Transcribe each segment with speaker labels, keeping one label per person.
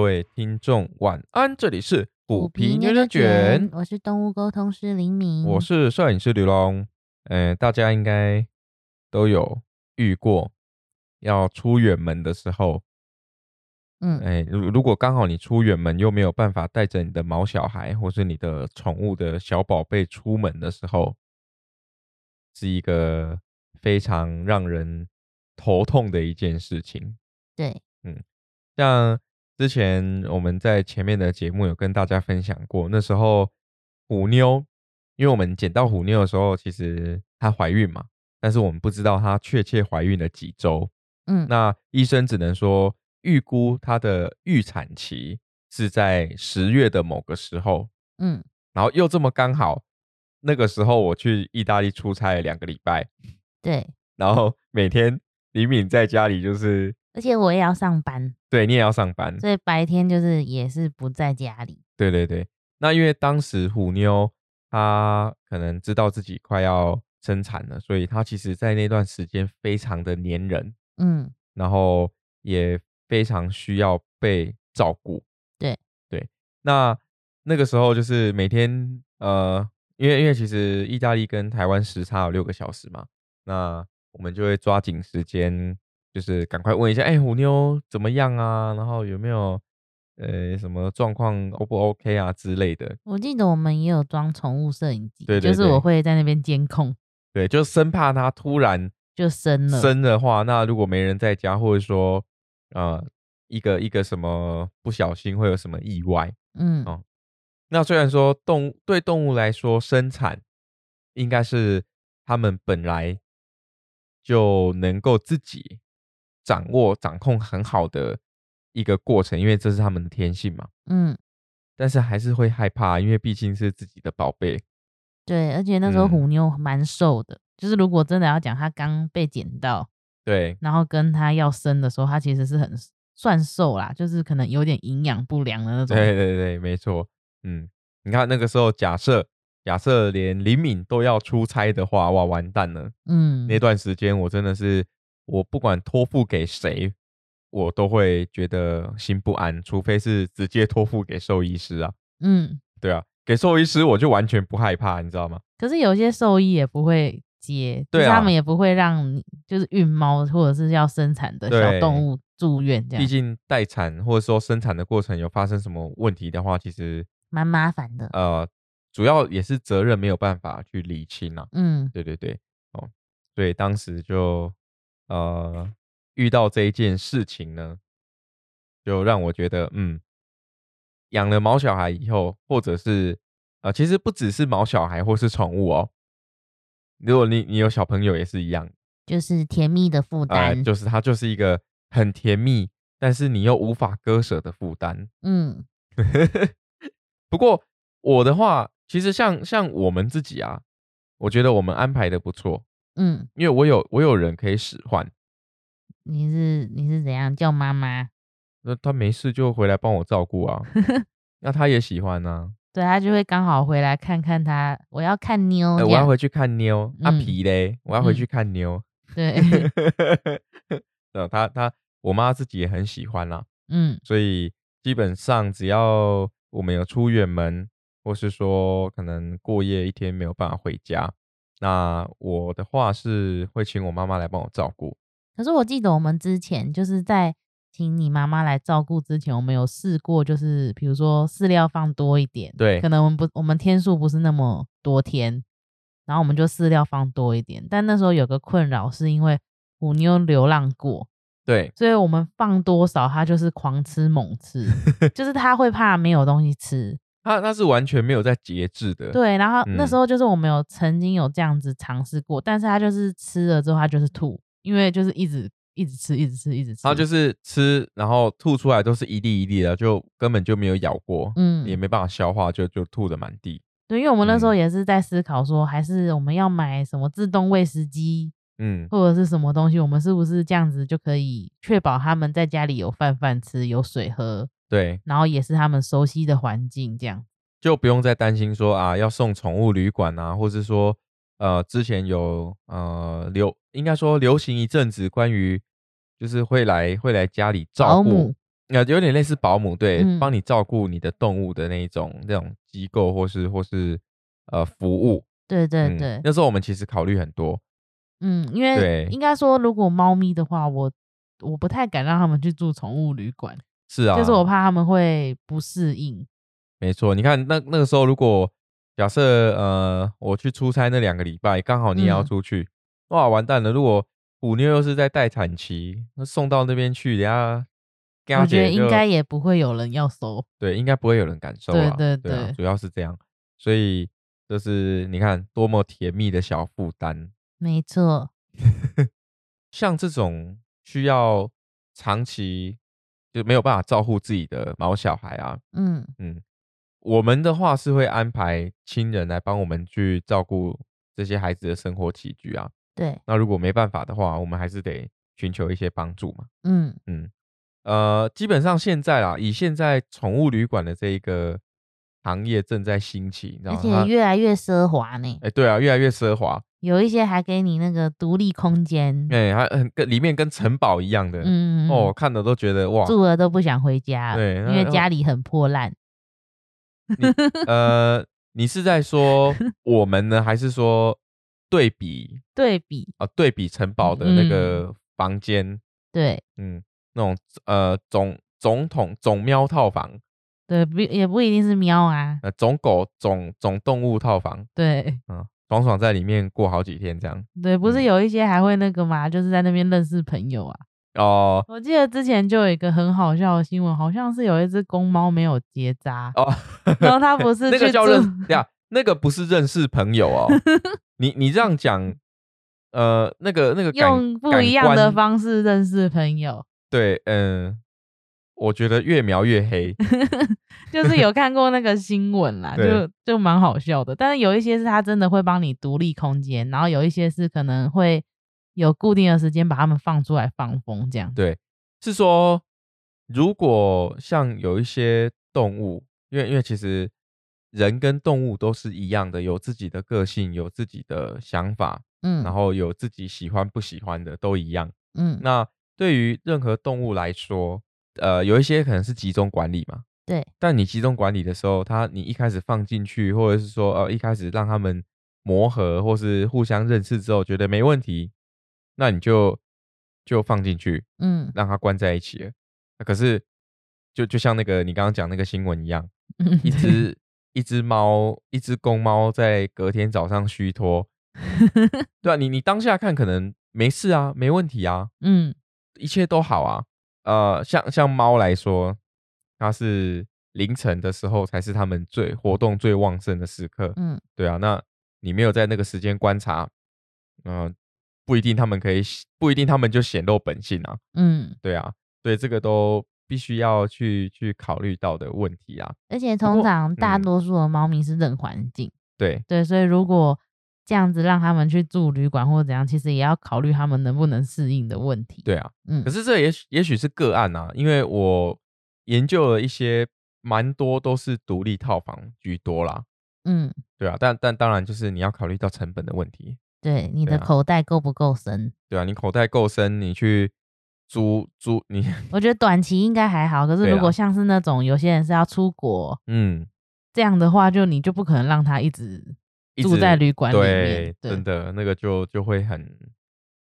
Speaker 1: 各位听众晚安，这里是虎皮牛
Speaker 2: 牛
Speaker 1: 牛卷，
Speaker 2: 我是动物沟通师林敏，
Speaker 1: 我是摄影师刘龙。嗯、大家应该都有遇过要出远门的时候，
Speaker 2: 嗯
Speaker 1: 哎、如如果刚好你出远门又没有办法带着你的毛小孩或是你的宠物的小宝贝出门的时候，是一个非常让人头痛的一件事情。
Speaker 2: 对，嗯
Speaker 1: 像之前我们在前面的节目有跟大家分享过，那时候虎妞，因为我们捡到虎妞的时候，其实她怀孕嘛，但是我们不知道她确切怀孕了几周。
Speaker 2: 嗯。
Speaker 1: 那医生只能说预估她的预产期是在十月的某个时候，
Speaker 2: 嗯，
Speaker 1: 然后又这么刚好，那个时候我去意大利出差两个礼拜，
Speaker 2: 对，
Speaker 1: 然后每天李敏在家里就是，
Speaker 2: 而且我也要上班，
Speaker 1: 对你也要上班，
Speaker 2: 所以白天就是也是不在家里。
Speaker 1: 对对对，那因为当时虎妞她可能知道自己快要生产了，所以她其实在那段时间非常的粘人，
Speaker 2: 嗯。
Speaker 1: 然后也非常需要被照顾。
Speaker 2: 对。
Speaker 1: 对，那那个时候就是每天呃，因为因为其实意大利跟台湾时差有六个小时嘛，那我们就会抓紧时间，就是赶快问一下，哎、虎妞怎么样啊？然后有没有呃什么状况 O 不 OK 啊之类的。
Speaker 2: 我记得我们也有装宠物摄影机，
Speaker 1: 对对
Speaker 2: 就是我会在那边监控，
Speaker 1: 对，就生怕它突然
Speaker 2: 就生了。
Speaker 1: 生的话，那如果没人在家，或者说呃一个一个什么不小心会有什么意外，
Speaker 2: 嗯
Speaker 1: 哦那虽然说动对动物来说，生产应该是它们本来就能够自己掌握、掌控很好的一个过程，因为这是他们的天性嘛。
Speaker 2: 嗯，
Speaker 1: 但是还是会害怕，因为毕竟是自己的宝贝。
Speaker 2: 对，而且那时候
Speaker 1: 嗯
Speaker 2: 虎妞蛮瘦的，就是如果真的要讲它刚被捡到，
Speaker 1: 对
Speaker 2: 然后跟它要生的时候，它其实是很算瘦啦，就是可能有点营养不良的那种。
Speaker 1: 对对对，没错。嗯，你看那个时候，假设假设连林敏都要出差的话，哇，完蛋了。
Speaker 2: 嗯，
Speaker 1: 那段时间我真的是，我不管托付给谁，我都会觉得心不安，除非是直接托付给兽医师啊。
Speaker 2: 嗯，
Speaker 1: 对啊，给兽医师我就完全不害怕，你知道吗？
Speaker 2: 可是有些兽医也不会接，
Speaker 1: 对啊
Speaker 2: 就是他们也不会让你就是孕猫或者是要生产的小动物住院这样，
Speaker 1: 毕竟待产或者说生产的过程有发生什么问题的话，其实
Speaker 2: 蛮麻烦的。
Speaker 1: 呃，主要也是责任没有办法去理清啊。
Speaker 2: 嗯
Speaker 1: 对对对，哦，所以当时就呃遇到这一件事情呢，就让我觉得，嗯，养了毛小孩以后，或者是呃，其实不只是毛小孩或是宠物哦，如果你你有小朋友也是一样，
Speaker 2: 就是甜蜜的负
Speaker 1: 哎、
Speaker 2: 担。
Speaker 1: 就是它就是一个很甜蜜，但是你又无法割舍的负担。
Speaker 2: 嗯
Speaker 1: 不过我的话，其实像像我们自己啊，我觉得我们安排的不错，
Speaker 2: 嗯，
Speaker 1: 因为我有我有人可以使唤，
Speaker 2: 你是你是怎样叫妈妈？
Speaker 1: 那他没事就回来帮我照顾啊，那他也喜欢呢、
Speaker 2: 对他就会刚好回来看看他，我要看妞
Speaker 1: 呃。我要回去看妞，阿
Speaker 2: 嗯
Speaker 1: 皮嘞，我要回
Speaker 2: 嗯
Speaker 1: 去看妞。
Speaker 2: 对，
Speaker 1: 呃，他他我妈自己也很喜欢啦，
Speaker 2: 嗯。
Speaker 1: 所以基本上只要我们有出远门，或是说可能过夜一天没有办法回家，那我的话是会请我妈妈来帮我照顾。
Speaker 2: 可是我记得我们之前就是在请你妈妈来照顾之前，我们有试过，就是比如说饲料放多一点，
Speaker 1: 对
Speaker 2: 可能我们不我们天数不是那么多天，然后我们就饲料放多一点。但那时候有个困扰，是因为虎妞流浪过，
Speaker 1: 对，
Speaker 2: 所以我们放多少它就是狂吃猛吃，就是它会怕没有东西吃。
Speaker 1: 他他是完全没有在节制的。
Speaker 2: 对，然后那
Speaker 1: 嗯
Speaker 2: 时候就是我们有曾经有这样子尝试过，但是他就是吃了之后他就是吐，因为就是一直一直吃，一直吃，一直吃。
Speaker 1: 然后就是吃，然后吐出来都是一粒一粒的，就根本就没有咬过，
Speaker 2: 嗯
Speaker 1: 也没办法消化，就就吐的满地。
Speaker 2: 对，因为我们那时候
Speaker 1: 嗯
Speaker 2: 也是在思考说，还是我们要买什么自动喂食机，
Speaker 1: 嗯，
Speaker 2: 或者是什么东西，我们是不是这样子就可以确保他们在家里有饭饭吃，有水喝，
Speaker 1: 对，
Speaker 2: 然后也是他们熟悉的环境，这样。
Speaker 1: 就不用再担心说啊要送宠物旅馆啊，或是说呃之前有呃流应该说流行一阵子关于就是会来会来家里照顾
Speaker 2: 保姆，
Speaker 1: 呃，有点类似保姆，对，
Speaker 2: 嗯。
Speaker 1: 帮你照顾你的动物的那一种那种机构或是或是呃服务。
Speaker 2: 对对
Speaker 1: 嗯
Speaker 2: 对，
Speaker 1: 那时候我们其实考虑很多，
Speaker 2: 嗯，因为
Speaker 1: 对。
Speaker 2: 应该说，如果猫咪的话，我我不太敢让他们去住宠物旅馆，
Speaker 1: 是啊，
Speaker 2: 就是我怕他们会不适应。
Speaker 1: 没错，你看那那个时候，如果假设呃我去出差那两个礼拜，刚好你也要
Speaker 2: 嗯
Speaker 1: 出去，哇，完蛋了！如果虎妞又是在待产期，那送到那边去，人家跟
Speaker 2: 我觉得应该也不会有人要收。
Speaker 1: 对，应该不会有人敢收
Speaker 2: 对
Speaker 1: 啊。
Speaker 2: 对对
Speaker 1: 啊主要是这样，所以就是你看多么甜蜜的小负担，
Speaker 2: 没错，
Speaker 1: 像这种需要长期就没有办法照顾自己的毛小孩啊，
Speaker 2: 嗯。
Speaker 1: 嗯，我们的话是会安排亲人来帮我们去照顾这些孩子的生活起居啊。
Speaker 2: 对，
Speaker 1: 那如果没办法的话，我们还是得寻求一些帮助嘛。
Speaker 2: 嗯。
Speaker 1: 嗯，呃，基本上现在啊，以现在宠物旅馆的这一个行业正在兴起，你知道
Speaker 2: 而且越来越奢华呢，
Speaker 1: 哎、对啊，越来越奢华，
Speaker 2: 有一些还给你那个独立空间。
Speaker 1: 哎、还很跟里面跟城堡一样的，
Speaker 2: 嗯，
Speaker 1: 哦，看的都觉得哇，
Speaker 2: 住了都不想回家，
Speaker 1: 对
Speaker 2: 因为家里很破烂。
Speaker 1: 呃，你是在说 我们呢，还是说对比
Speaker 2: 对比，
Speaker 1: 啊，对比城堡的那个房间，
Speaker 2: 对。
Speaker 1: 嗯，那种呃总总统总喵套房，
Speaker 2: 对，不也不一定是喵啊，
Speaker 1: 呃总狗总总动物套房，
Speaker 2: 对。
Speaker 1: 嗯，爽爽在里面过好几天这样。
Speaker 2: 对，不是
Speaker 1: 嗯
Speaker 2: 有一些还会那个嘛，就是在那边认识朋友啊。
Speaker 1: 哦
Speaker 2: 我记得之前就有一个很好笑的新闻，好像是有一只公猫没有结扎，
Speaker 1: 哦，
Speaker 2: 然后它不是
Speaker 1: 那个叫认，对啊，那个不是认识朋友哦。你你这样讲，呃，那个那个
Speaker 2: 用不一样的方式认识朋友，
Speaker 1: 对，嗯、我觉得越描越黑。
Speaker 2: 就是有看过那个新闻啦，就就蛮好笑的。但是有一些是它真的会帮你独立空间，然后有一些是可能会有固定的时间把它们放出来放风这样。
Speaker 1: 对，是说如果像有一些动物，因为因为其实人跟动物都是一样的，有自己的个性，有自己的想法，
Speaker 2: 嗯，
Speaker 1: 然后有自己喜欢不喜欢的都一样。
Speaker 2: 嗯，
Speaker 1: 那对于任何动物来说，呃，有一些可能是集中管理嘛，
Speaker 2: 对，
Speaker 1: 但你集中管理的时候，它你一开始放进去，或者是说呃一开始让他们磨合，或是互相认识之后觉得没问题，那你就就放进去，
Speaker 2: 嗯，
Speaker 1: 让它关在一起可是就就像那个你刚刚讲那个新闻一样，一只一只猫，一只公猫在隔天早上虚脱，对啊，你你当下看可能没事啊，没问题啊，
Speaker 2: 嗯。
Speaker 1: 一切都好啊。呃，像像猫来说，它是凌晨的时候才是它们最活动最旺盛的时刻。
Speaker 2: 嗯，
Speaker 1: 对啊，那你没有在那个时间观察，嗯、不一定它们可以，不一定它们就显露本性啊。
Speaker 2: 嗯，
Speaker 1: 对啊，所以这个都必须要去去考虑到的问题啊。
Speaker 2: 而且通常大
Speaker 1: 嗯
Speaker 2: 多数的猫咪是冷环境，
Speaker 1: 对，
Speaker 2: 对，所以如果这样子让他们去住旅馆或者怎样，其实也要考虑他们能不能适应的问题。
Speaker 1: 对啊。
Speaker 2: 嗯
Speaker 1: 可是这也许也许是个案啊，因为我研究了一些，蛮多都是独立套房居多啦。
Speaker 2: 嗯，
Speaker 1: 对啊，但但当然就是你要考虑到成本的问题。
Speaker 2: 对，你的口袋够不够深？
Speaker 1: 对啊，你口袋够深，你去租租你，
Speaker 2: 我觉得短期应该还好，可是如果像是那种有些人是要出国
Speaker 1: 嗯，
Speaker 2: 这样的话，就你就不可能让他一直住在旅馆里
Speaker 1: 对
Speaker 2: 面。，对
Speaker 1: 真的那个就就会很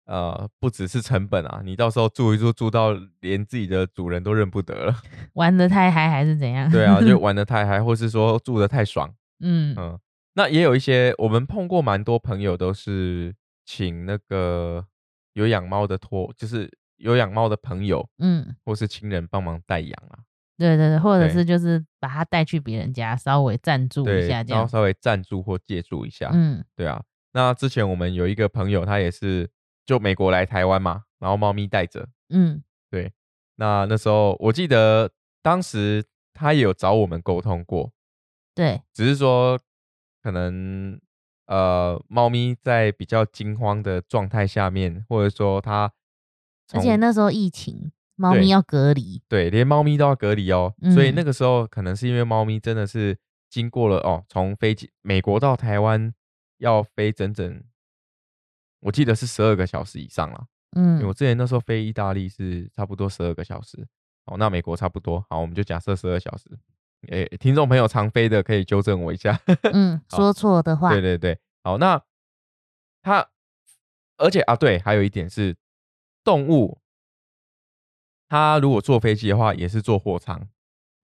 Speaker 1: 呃，不只是成本啊，你到时候住一住住到连自己的主人都认不得了。
Speaker 2: 玩的太嗨还是怎样？
Speaker 1: 对啊，就 玩的太嗨，或是说住的太爽。
Speaker 2: 嗯
Speaker 1: 嗯，那也有一些我们碰过蛮多朋友都是请那个有养猫的托，就是有养猫的朋友
Speaker 2: 嗯，
Speaker 1: 或是亲人帮忙代养啊。
Speaker 2: 对对对，或者是就是把他带去别人家，稍微赞助一，下这样。
Speaker 1: 然后稍微赞助或借住一下。
Speaker 2: 嗯
Speaker 1: 对啊，那之前我们有一个朋友，他也是就美国来台湾嘛，然后猫咪带着。
Speaker 2: 嗯对
Speaker 1: 那那时候我记得当时他也有找我们沟通过，
Speaker 2: 对，
Speaker 1: 只是说可能呃，猫咪在比较惊慌的状态下面，或者说他
Speaker 2: 而且那时候疫情，猫
Speaker 1: 对
Speaker 2: 咪要隔离。
Speaker 1: 对连猫咪都要隔离哦，所以
Speaker 2: 嗯
Speaker 1: 那个时候可能是因为猫咪真的是经过了哦，从飞机美国到台湾要飞整整，我记得是十二个小时以上啦。因为
Speaker 2: 嗯
Speaker 1: 我之前那时候飞意大利是差不多十二个小时，哦，那美国差不多，好，我们就假设十二小时。诶、听众朋友常飞的可以纠正我一下。
Speaker 2: 嗯，说错的话，
Speaker 1: 对对对，好，那它，而且啊，对，还有一点是，动物，它如果坐飞机的话，也是坐货舱，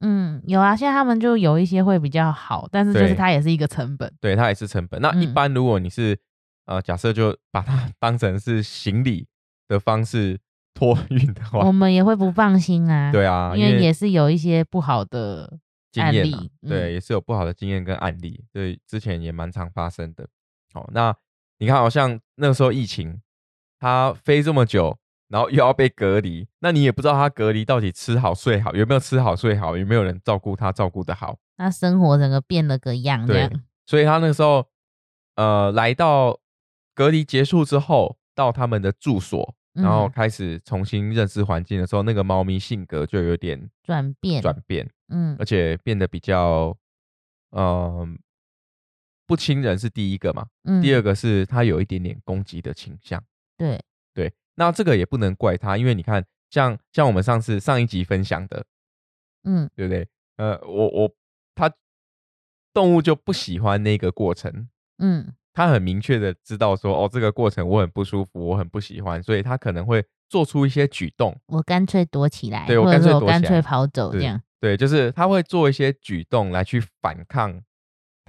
Speaker 2: 嗯，有啊，现在他们就有一些会比较好，但是就是
Speaker 1: 对
Speaker 2: 它也是一个成本。
Speaker 1: 对，它也是成本。那一
Speaker 2: 嗯
Speaker 1: 般如果你是呃，假设就把它 当成是行李的方式托运的话，
Speaker 2: 我们也会不放心啊，
Speaker 1: 对啊，
Speaker 2: 因为也是有一些不好的案
Speaker 1: 经验啊
Speaker 2: 例，嗯
Speaker 1: 对，也是有不好的经验跟案例，对，之前也蛮常发生的。好，那你看，好像那个时候疫情，它飞这么久，然后又要被隔离，那你也不知道他隔离到底吃好睡好，有没有吃好睡好，有没有人照顾他照顾的好，
Speaker 2: 那生活整个变了个样，这
Speaker 1: 对，所以他那个时候，呃，来到隔离结束之后，到他们的住所，然后
Speaker 2: 嗯
Speaker 1: 开始重新认识环境的时候，那个猫咪性格就有点
Speaker 2: 转变，
Speaker 1: 转变。
Speaker 2: 嗯。
Speaker 1: 而且变得比较，呃，不亲人是第一个嘛，
Speaker 2: 嗯，
Speaker 1: 第二个是它有一点点攻击的倾向，
Speaker 2: 对，
Speaker 1: 对，那这个也不能怪他，因为你看，像像我们上次上一集分享的，
Speaker 2: 嗯。
Speaker 1: 对不对？呃，我我他动物就不喜欢那个过程，
Speaker 2: 嗯。
Speaker 1: 他很明确的知道说，哦，这个过程我很不舒服，我很不喜欢，所以他可能会做出一些举动，
Speaker 2: 我干脆躲起来，
Speaker 1: 对我干脆躲起来
Speaker 2: 干脆跑走这样，
Speaker 1: 对，就是他会做一些举动来去反抗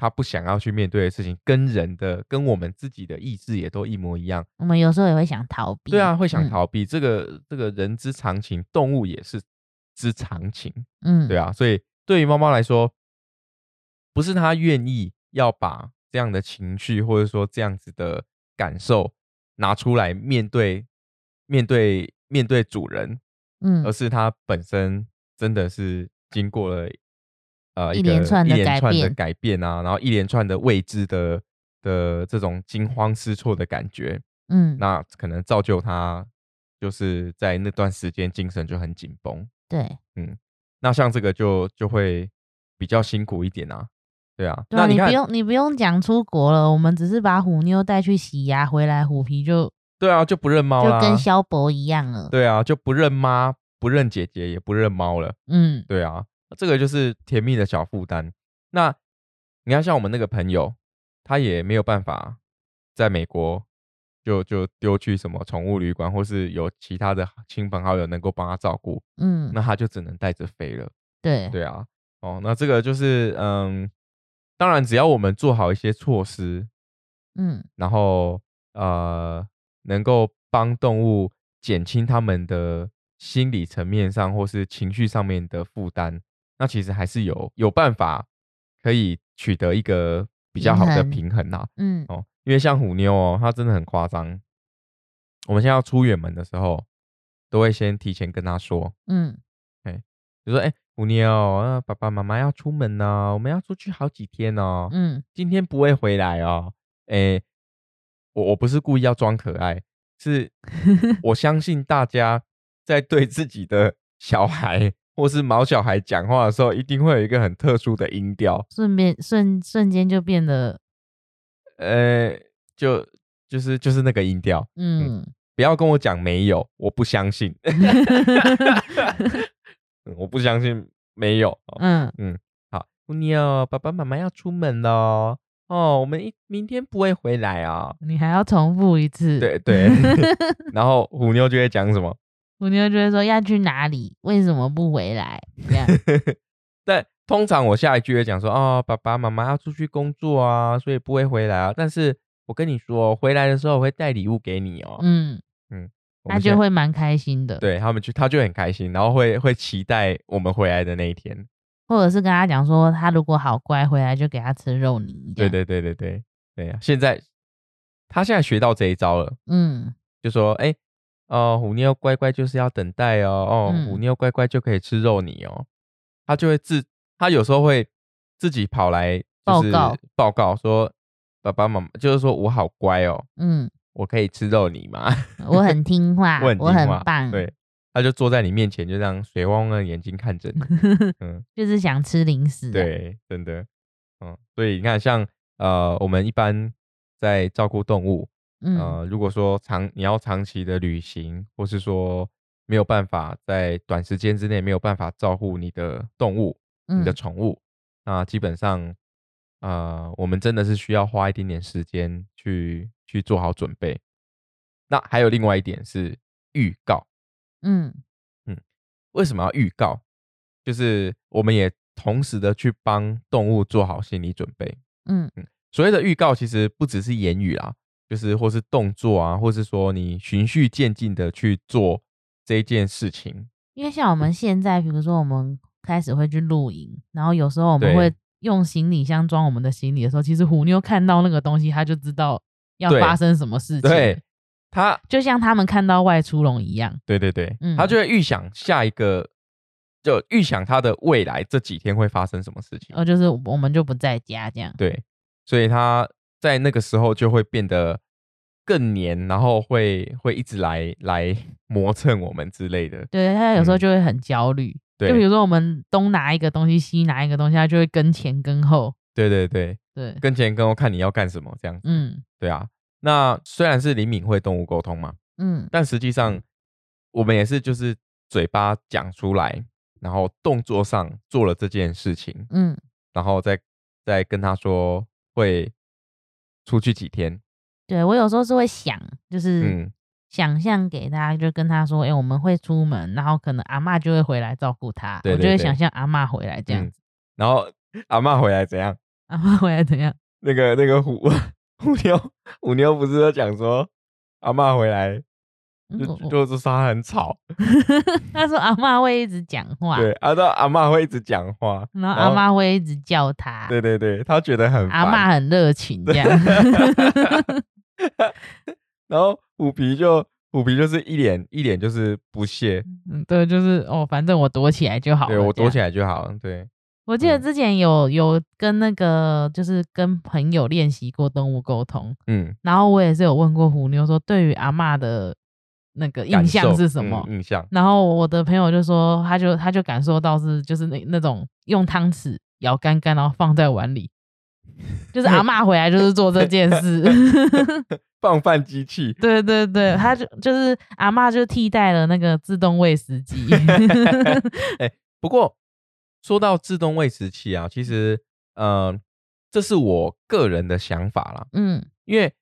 Speaker 1: 他不想要去面对的事情，跟人的跟我们自己的意志也都一模一样。
Speaker 2: 我们有时候也会想逃避，
Speaker 1: 对啊，会想
Speaker 2: 嗯，
Speaker 1: 逃避，这个这个人之常情，动物也是之常情。
Speaker 2: 嗯，
Speaker 1: 对啊，所以对于猫猫来说，不是它愿意要把这样的情绪或者说这样子的感受拿出来面对面对面对主人，
Speaker 2: 嗯
Speaker 1: 而是它本身真的是经过了呃
Speaker 2: 一连串的改变
Speaker 1: 改变啊，然后一连串的未知的的这种惊慌失措的感觉，
Speaker 2: 嗯，
Speaker 1: 那可能造就他就是在那段时间精神就很紧绷。
Speaker 2: 对，嗯
Speaker 1: 那像这个就就会比较辛苦一点啊，对啊。
Speaker 2: 对啊，
Speaker 1: 那看
Speaker 2: 你不，用你不用讲出国了，我们只是把虎妞带去洗牙回来，虎皮就
Speaker 1: 对啊，就不认猫啦，
Speaker 2: 就跟萧伯一样了，
Speaker 1: 对啊，就不认妈，不认姐姐，也不认猫了。
Speaker 2: 嗯
Speaker 1: 对啊，这个就是甜蜜的小负担。那你看，像我们那个朋友，他也没有办法在美国就就丢去什么宠物旅馆，或是有其他的亲朋好友能够帮他照顾，
Speaker 2: 嗯，
Speaker 1: 那他就只能带着飞了。
Speaker 2: 对，
Speaker 1: 对啊，哦，那这个就是嗯，当然只要我们做好一些措施，
Speaker 2: 嗯
Speaker 1: 然后呃，能够帮动物减轻他们的心理层面上或是情绪上面的负担，那其实还是有有办法可以取得一个比较好的
Speaker 2: 平衡
Speaker 1: 呐、
Speaker 2: 嗯
Speaker 1: 哦，因为像虎妞哦，她真的很夸张。我们现在要出远门的时候，都会先提前跟他说，
Speaker 2: 嗯
Speaker 1: 就说：“哎、虎妞，啊，爸爸妈妈要出门呢，我们要出去好几天哦。
Speaker 2: 嗯
Speaker 1: 今天不会回来哦。诶、我我不是故意要装可爱，是 我相信大家在对自己的小孩或是毛小孩讲话的时候，一定会有一个很特殊的音调，
Speaker 2: 顺便瞬瞬间就变得
Speaker 1: 呃，就就是就是那个音调。
Speaker 2: 嗯
Speaker 1: 不要跟我讲没有，我不相信，嗯我不相信没有。嗯
Speaker 2: 嗯
Speaker 1: 好，虎妞，爸爸妈妈要出门喽。哦，我们一明天不会回来哦。
Speaker 2: 你还要重复一次，
Speaker 1: 对对，然后虎妞就会讲什么？
Speaker 2: 虎妞就会说要去哪里，为什么不回来？这样，
Speaker 1: 但通常我下一句会讲说，哦，爸爸妈妈要出去工作啊，所以不会回来啊。但是我跟你说，回来的时候我会带礼物给你哦。
Speaker 2: 嗯
Speaker 1: 嗯，他
Speaker 2: 就会蛮开心的，，
Speaker 1: 对他们就他就很开心，然后会会期待我们回来的那一天。
Speaker 2: 或者是跟他讲说，他如果好乖，回来就给他吃肉泥，
Speaker 1: 对，对对对对对啊！现在他现在学到这一招了，
Speaker 2: 嗯
Speaker 1: 就说，哎、哦，虎妞乖乖就是要等待哦，哦，
Speaker 2: 嗯。
Speaker 1: 虎妞乖乖就可以吃肉泥哦。他就会自，他有时候会自己跑来就是
Speaker 2: 报告。
Speaker 1: 报告说，爸爸妈妈就是说我好乖哦，
Speaker 2: 嗯，
Speaker 1: 我可以吃肉泥吗？
Speaker 2: 我很听话，
Speaker 1: 我很
Speaker 2: 我
Speaker 1: 听话
Speaker 2: 很棒，，
Speaker 1: 对，他就坐在你面前，就这样水汪汪的眼睛看着你，嗯，
Speaker 2: 就是想吃零食，，
Speaker 1: 对，真的，嗯，所以你看，像呃，我们一般在照顾动物，
Speaker 2: 嗯
Speaker 1: 呃，如果说长你要长期的旅行，或是说没有办法在短时间之内没有办法照顾你的动物、你的
Speaker 2: 嗯
Speaker 1: 宠物，那基本上，呃，我们真的是需要花一点点时间去去做好准备。那还有另外一点是预告，
Speaker 2: 嗯嗯
Speaker 1: 为什么要预告？就是我们也同时的去帮动物做好心理准备。
Speaker 2: 嗯嗯
Speaker 1: 所谓的预告，其实不只是言语啦，就是或是动作啊，或是说你循序渐进的去做这件事情。
Speaker 2: 因为像我们现在，比如说我们开始会去露营，然后有时候我们会用行李箱装我们的行李的时候，其实虎妞看到那个东西，他就知道要发生什么事情。
Speaker 1: 对，他，
Speaker 2: 就像他们看到外出笼一样。
Speaker 1: 对对对，
Speaker 2: 嗯
Speaker 1: 他就会预想下一个，就预想他的未来这几天会发生什么事情。
Speaker 2: 呃，就是我们就不在家这样。
Speaker 1: 对，所以他在那个时候就会变得更黏，然后会会一直来来 磨蹭我们之类的。
Speaker 2: 对，他有时候
Speaker 1: 嗯
Speaker 2: 就会很焦虑。
Speaker 1: 对
Speaker 2: 就比如说我们东拿一个东西，西拿一个东西，他就会跟前跟后。
Speaker 1: 对对对，
Speaker 2: 对，
Speaker 1: 跟前跟后看你要干什么这样子。
Speaker 2: 嗯
Speaker 1: 对啊，那虽然是灵敏会动物沟通嘛，
Speaker 2: 嗯
Speaker 1: 但实际上我们也是就是嘴巴讲出来，然后动作上做了这件事情，
Speaker 2: 嗯
Speaker 1: 然后再再跟他说会出去几天。
Speaker 2: 对我有时候是会想，就是
Speaker 1: 嗯，
Speaker 2: 想象给他，就跟他说，哎、我们会出门，然后可能阿嬷就会回来照顾他。我就会想象阿嬷回来这样
Speaker 1: 嗯
Speaker 2: 子。
Speaker 1: 然后 阿嬷回来怎样？
Speaker 2: 阿嬷回来怎样？
Speaker 1: 那个那个虎 虎妞虎妞不是都讲说阿嬷回来就就是说他很吵，
Speaker 2: 他说阿嬷会一直讲话，
Speaker 1: 对，阿，到阿嬷会一直讲话，
Speaker 2: 然后阿嬷会一直叫他，
Speaker 1: 对对对，他觉得很
Speaker 2: 阿
Speaker 1: 烦
Speaker 2: 嬷很热情这样。
Speaker 1: 然后虎皮就虎皮就是一脸一脸就是不屑，
Speaker 2: 嗯，对，就是哦，反正我躲起来就好了。
Speaker 1: 对我躲起
Speaker 2: 来。
Speaker 1: 就好了，对，
Speaker 2: 我记得
Speaker 1: 嗯
Speaker 2: 之前有有跟那个就是跟朋友练习过动物沟通，
Speaker 1: 嗯，
Speaker 2: 然后我也是有问过虎妞说，对于阿嬷的那个印象是什么？
Speaker 1: 嗯印象，
Speaker 2: 然后我的朋友就说，他就他就感受到是就是那那种用汤匙舀干干，然后放在碗里，就是阿嬷回来就是做这件事。
Speaker 1: 放饭机器，
Speaker 2: 对对对，他就就是阿嬷就替代了那个自动喂食机。
Speaker 1: 哎 不过说到自动喂食器啊，其实呃，这是我个人的想法啦，
Speaker 2: 嗯
Speaker 1: 因为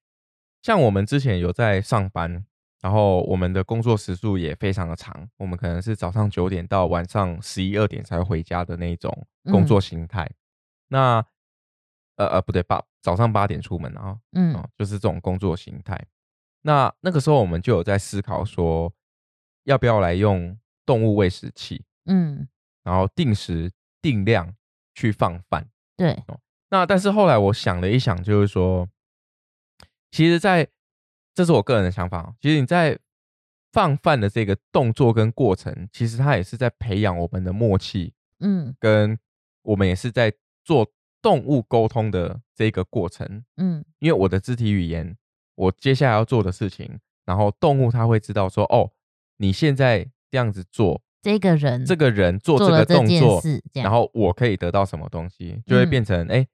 Speaker 1: 像我们之前有在上班，然后我们的工作时数也非常的长，我们可能是早上九点到晚上十一二点才回家的那一种工作形态。那呃呃不对，八早上八点出门啊，
Speaker 2: 嗯
Speaker 1: 哦，就是这种工作形态。那那个时候我们就有在思考说，要不要来用动物喂食器，
Speaker 2: 嗯，
Speaker 1: 然后定时定量去放饭。
Speaker 2: 对，
Speaker 1: 那但是后来我想了一想，就是说，其实在，这是我个人的想法哦。其实你在放饭的这个动作跟过程，其实它也是在培养我们的默契，
Speaker 2: 嗯
Speaker 1: 跟我们也是在做动物沟通的这个过程。
Speaker 2: 嗯
Speaker 1: 因为我的肢体语言，我接下来要做的事情，然后动物它会知道说，哦，你现在这样子做，
Speaker 2: 这个人
Speaker 1: 这个人做这个动作，然后我可以得到什么东西，就会
Speaker 2: 嗯
Speaker 1: 变成哎、诶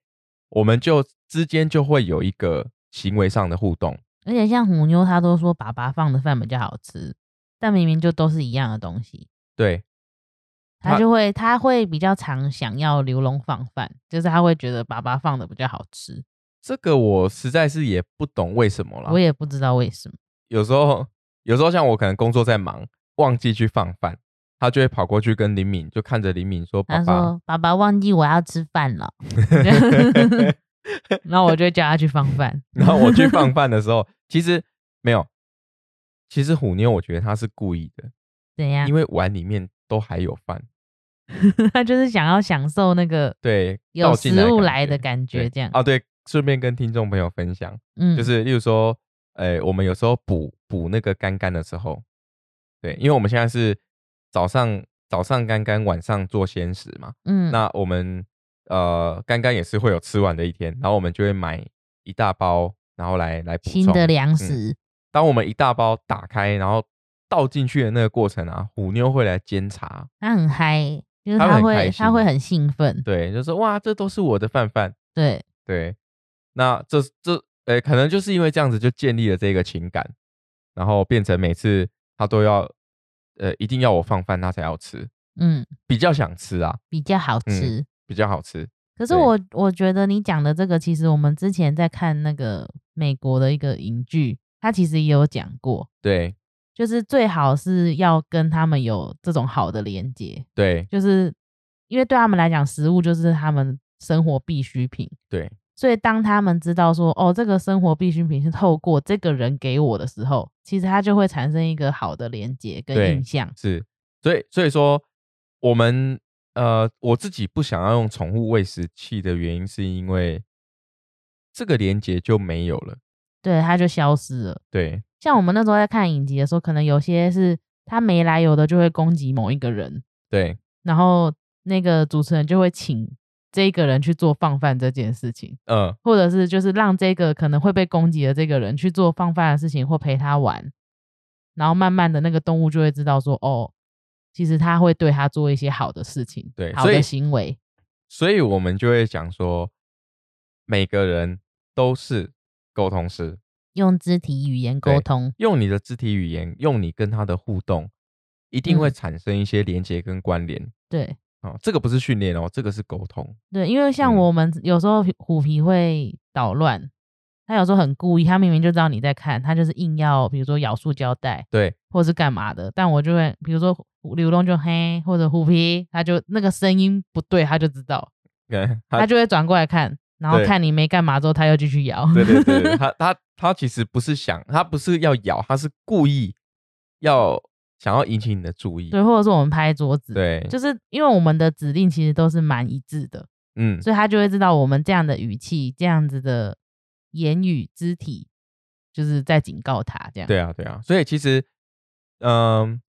Speaker 1: 我们就之间就会有一个行为上的互动。
Speaker 2: 而且像虎妞，她都说爸爸放的饭比较好吃，但明明就都是一样的东西，
Speaker 1: 对，
Speaker 2: 她
Speaker 1: 她
Speaker 2: 就会她会比较常想要刘龙放饭，就是她会觉得爸爸放的比较好吃，
Speaker 1: 这个我实在是也不懂为什么啦
Speaker 2: 我。也不知道为什么。
Speaker 1: 有时候，有时候像我可能工作在忙，忘记去放饭，他就会跑过去跟林敏，就看着林敏说：“爸爸，
Speaker 2: 说：“爸爸忘记我要吃饭了。”然后我就会叫他去放饭。
Speaker 1: 然后我去放饭的时候，其实没有，其实虎妞我觉得她是故意的，
Speaker 2: 怎样
Speaker 1: 因？为碗里面都还有饭，
Speaker 2: 她就是想要享受那个
Speaker 1: 对，
Speaker 2: 有
Speaker 1: 倒进
Speaker 2: 食物来的感觉，
Speaker 1: 对
Speaker 2: 这样。
Speaker 1: 啊，对，顺便跟听众朋友分享，
Speaker 2: 嗯，
Speaker 1: 就是例如说，呃，我们有时候补补那个干干的时候，对，因为我们现在是早上早上干干，晚上做鲜食嘛，
Speaker 2: 嗯，
Speaker 1: 那我们呃干干也是会有吃完的一天，然后我们就会买一大包，然后来来补充
Speaker 2: 新的粮食，
Speaker 1: 当我们一大包打开，然后倒进去的那个过程啊，虎妞会来监察，
Speaker 2: 他很嗨，就是
Speaker 1: 他会
Speaker 2: 他会
Speaker 1: 很开心
Speaker 2: 他会很兴奋。
Speaker 1: 对，就说哇，这都是我的饭饭，
Speaker 2: 对，
Speaker 1: 对，那这这呃，可能就是因为这样子就建立了这个情感，然后变成每次他都要呃一定要我放饭他才要吃，
Speaker 2: 嗯，
Speaker 1: 比较想吃啊，
Speaker 2: 比较好
Speaker 1: 嗯
Speaker 2: 吃。
Speaker 1: 比较好吃。
Speaker 2: 可是我我觉得你讲的这个，其实我们之前在看那个美国的一个影剧，他其实也有讲过，
Speaker 1: 对。
Speaker 2: 就是最好是要跟他们有这种好的连接，
Speaker 1: 对。
Speaker 2: 就是因为对他们来讲，食物就是他们生活必需品，
Speaker 1: 对。
Speaker 2: 所以当他们知道说，哦，这个生活必需品是透过这个人给我的时候，其实他就会产生一个好的连接跟印象。
Speaker 1: 是，所以所以说我们呃我自己不想要用宠物喂食器的原因，是因为这个连接就没有了。
Speaker 2: 对，它就消失了。
Speaker 1: 对
Speaker 2: 像我们那时候在看影集的时候，可能有些是他没来由的就会攻击某一个人，
Speaker 1: 对
Speaker 2: 然后那个主持人就会请这个人去做放饭这件事情，
Speaker 1: 嗯
Speaker 2: 或者是就是让这个可能会被攻击的这个人去做放饭的事情，或陪他玩，然后慢慢的那个动物就会知道说，哦，其实他会对他做一些好的事情，
Speaker 1: 对好的
Speaker 2: 行为，
Speaker 1: 所以我们就会讲说，每个人都是沟通师，
Speaker 2: 用肢体语言沟通，
Speaker 1: 用你的肢体语言，用你跟他的互动，一定会
Speaker 2: 嗯
Speaker 1: 产生一些连接跟关联。
Speaker 2: 对
Speaker 1: 哦，这个不是训练哦，这个是沟通。
Speaker 2: 对，因为像
Speaker 1: 嗯
Speaker 2: 我们有时候虎皮会捣乱。他有时候很故意，他明明就知道你在看，他就是硬要，比如说咬塑胶袋，
Speaker 1: 对
Speaker 2: 或是干嘛的，但我就会，比如说流动就嘿，或者虎皮，他就那个声音不对，他就知道，
Speaker 1: 嗯，
Speaker 2: 他就会转过来看，然后
Speaker 1: 对
Speaker 2: 看你没干嘛之后，他又继续咬。
Speaker 1: 对对对，对 他他他其实不是想，他不是要咬，他是故意要想要引起你的注意。
Speaker 2: 对，或者是我们拍桌子，，
Speaker 1: 对，
Speaker 2: 就是因为我们的指令其实都是蛮一致的，
Speaker 1: 嗯，
Speaker 2: 所以他就会知道我们这样的语气、这样子的言语、肢体，就是在警告他这样。
Speaker 1: 对啊，对啊，所以其实，嗯、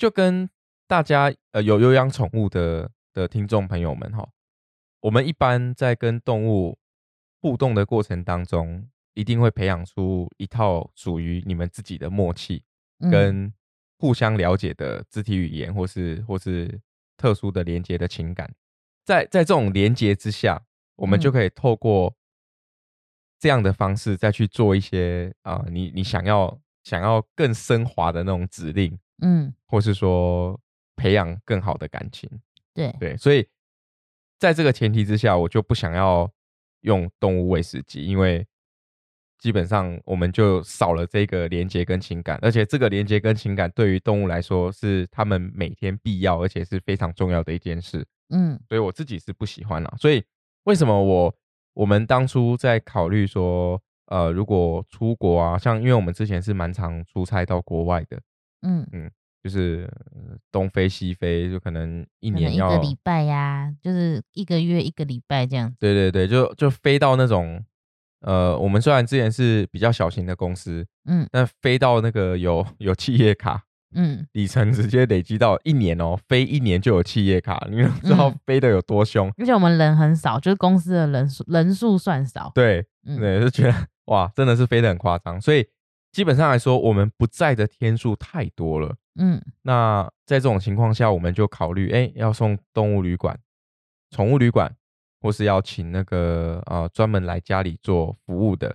Speaker 1: 就跟大家呃有有养宠物的的听众朋友们哈，我们一般在跟动物互动的过程当中，一定会培养出一套属于你们自己的默契，
Speaker 2: 嗯。
Speaker 1: 跟互相了解的肢体语言，或是或是特殊的连接的情感，在在这种连接之下，我们就
Speaker 2: 嗯。
Speaker 1: 可以透过这样的方式再去做一些啊、你你想要想要更升华的那种指令，
Speaker 2: 嗯，
Speaker 1: 或是说培养更好的感情。
Speaker 2: 对，
Speaker 1: 对，所以在这个前提之下，我就不想要用动物喂食机，因为基本上我们就少了这个连接跟情感，而且这个连接跟情感对于动物来说是他们每天必要，而且是非常重要的一件事，
Speaker 2: 嗯
Speaker 1: 所以我自己是不喜欢啦。所以为什么我我们当初在考虑说，呃，如果出国啊，像因为我们之前是蛮常出差到国外的，
Speaker 2: 嗯嗯，
Speaker 1: 就是呃东飞西飞，就可能一
Speaker 2: 可能一个礼拜呀、就是一个月一个礼拜这样子。
Speaker 1: 对对对，就就飞到那种，呃，我们虽然之前是比较小型的公司，
Speaker 2: 嗯
Speaker 1: 但飞到那个有有企业卡，
Speaker 2: 嗯，
Speaker 1: 里程直接累积到一年哦，飞一年就有企业卡，你都知道
Speaker 2: 嗯
Speaker 1: 飞的有多凶。
Speaker 2: 而且我们人很少，就是公司的人数人数算少。
Speaker 1: 对
Speaker 2: 嗯
Speaker 1: 对，就觉得哇，真的是飞的很夸张。所以基本上来说，我们不在的天数太多了。
Speaker 2: 嗯
Speaker 1: 那在这种情况下，我们就考虑，哎，要送动物旅馆、宠物旅馆，或是要请那个呃专门来家里做服务的，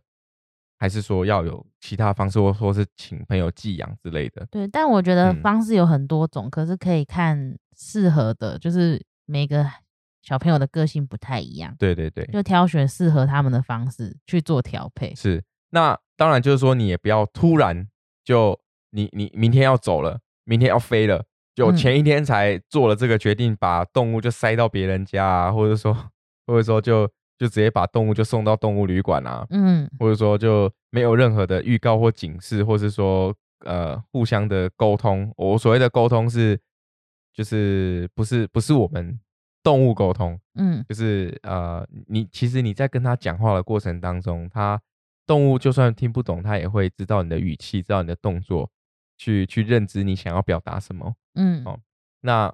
Speaker 1: 还是说要有其他方式，或说是请朋友寄养之类的？
Speaker 2: 对，但我觉得
Speaker 1: 嗯
Speaker 2: 方式有很多种，可是可以看适合的，就是每个小朋友的个性不太一样，
Speaker 1: 对对对，
Speaker 2: 就挑选适合他们的方式去做调配。
Speaker 1: 是。那当然就是说，你也不要突然就你你明天要走了，明天要飞了，就
Speaker 2: 嗯。
Speaker 1: 前一天才做了这个决定，把动物就塞到别人家啊，或者说 或者说就就直接把动物就送到动物旅馆啊，
Speaker 2: 嗯。
Speaker 1: 或者说就没有任何的预告或警示，或是说呃互相的沟通。我所谓的沟通是，就是不是不是我们动物沟通，
Speaker 2: 嗯。
Speaker 1: 就是呃你其实你在跟他讲话的过程当中，他动物就算听不懂，它也会知道你的语气，知道你的动作，去去认知你想要表达什么。
Speaker 2: 嗯
Speaker 1: 哦那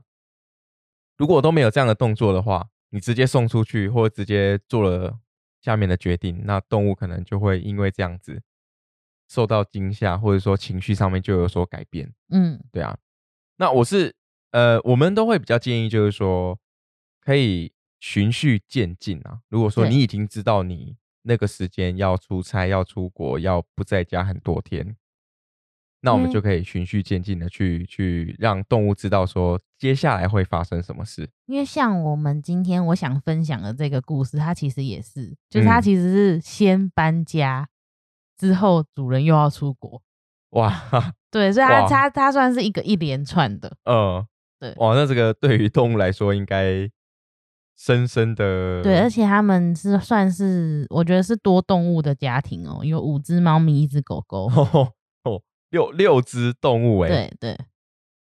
Speaker 1: 如果都没有这样的动作的话，你直接送出去，或者直接做了下面的决定，那动物可能就会因为这样子受到惊吓，或者说情绪上面就有所改变。
Speaker 2: 嗯
Speaker 1: 对啊，那我是呃，我们都会比较建议，就是说可以循序渐进啊。如果说你已经知道你那个时间要出差、要出国、要不在家很多天，那我们就可以循序渐进的去去让动物知道说接下来会发生什么事。
Speaker 2: 因为像我们今天我想分享的这个故事，它其实也是，就是它
Speaker 1: 嗯。
Speaker 2: 其实是先搬家，之后主人又要出国，
Speaker 1: 哇，
Speaker 2: 对，所以它它它算是一个一连串的，
Speaker 1: 呃，
Speaker 2: 对。
Speaker 1: 哇，那这个对于动物来说应该深深的
Speaker 2: 对，而且他们是算是我觉得是多动物的家庭哦，有五只猫咪，一只狗狗，
Speaker 1: 哦哦六六只动物哎，
Speaker 2: 对对，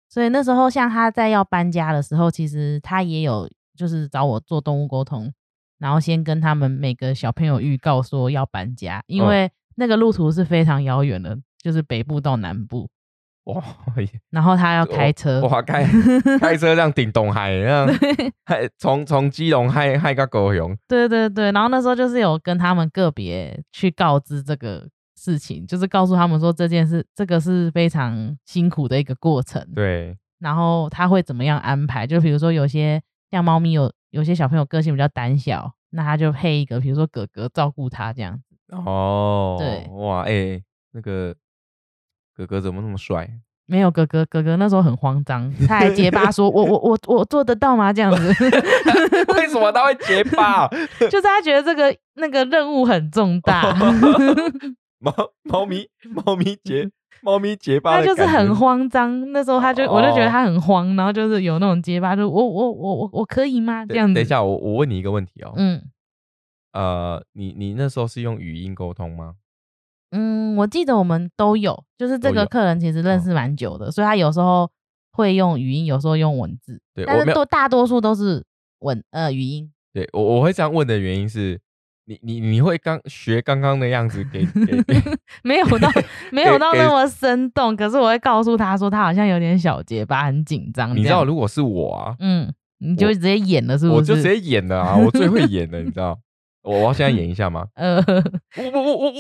Speaker 2: 所以那时候像他在要搬家的时候，其实他也有就是找我做动物沟通，然后先跟他们每个小朋友预告说要搬家，因
Speaker 1: 嗯。
Speaker 2: 为那个路途是非常遥远的，就是北部到南部，
Speaker 1: 哇
Speaker 2: 然后他要开车，
Speaker 1: 哇开 开车这样顶东海，这样害从从基隆害害到高雄，
Speaker 2: 对对对，然后那时候就是有跟他们个别去告知这个事情，就是告诉他们说这件事，这个是非常辛苦的一个过程。
Speaker 1: 对，
Speaker 2: 然后他会怎么样安排？就比如说有些像猫咪有有些小朋友个性比较胆小，那他就配一个，比如说哥哥照顾他这样子。
Speaker 1: 哦，
Speaker 2: 对
Speaker 1: 哇哎，那个哥哥怎么那么帅？
Speaker 2: 没有哥哥，哥哥那时候很慌张，他还结巴说：“我我我我做得到吗？”这样子
Speaker 1: 为什么他会结巴？
Speaker 2: 就是他觉得这个那个任务很重大，
Speaker 1: 猫猫咪猫咪结猫咪结巴
Speaker 2: 他就是很慌张。那时候他就我就觉得
Speaker 1: 哦
Speaker 2: 他很慌，然后就是有那种结巴，就我我我我我可以吗？这样子。
Speaker 1: 等一，下，我我问你一个问题哦，
Speaker 2: 嗯
Speaker 1: 呃，你你那时候是用语音沟通吗？
Speaker 2: 嗯，我记得我们都有，就是这个客人其实认
Speaker 1: 哦
Speaker 2: 识蛮久的，所以他有时候会用语音，有时候用文字，
Speaker 1: 对但是
Speaker 2: 多大多数都是文呃语音。
Speaker 1: 对我我会这样问的原因是，你你你会刚学刚刚的样子给给给
Speaker 2: 没有到 没有到那么生动，可是我会告诉他说他好像有点小结巴，很紧张。
Speaker 1: 你知道，如果是我啊，
Speaker 2: 嗯，你就直接演了，是不是？
Speaker 1: 我就直接演了啊，我最会演了，你知道？我我要现在演一下吗？
Speaker 2: 呃，
Speaker 1: 我我我我我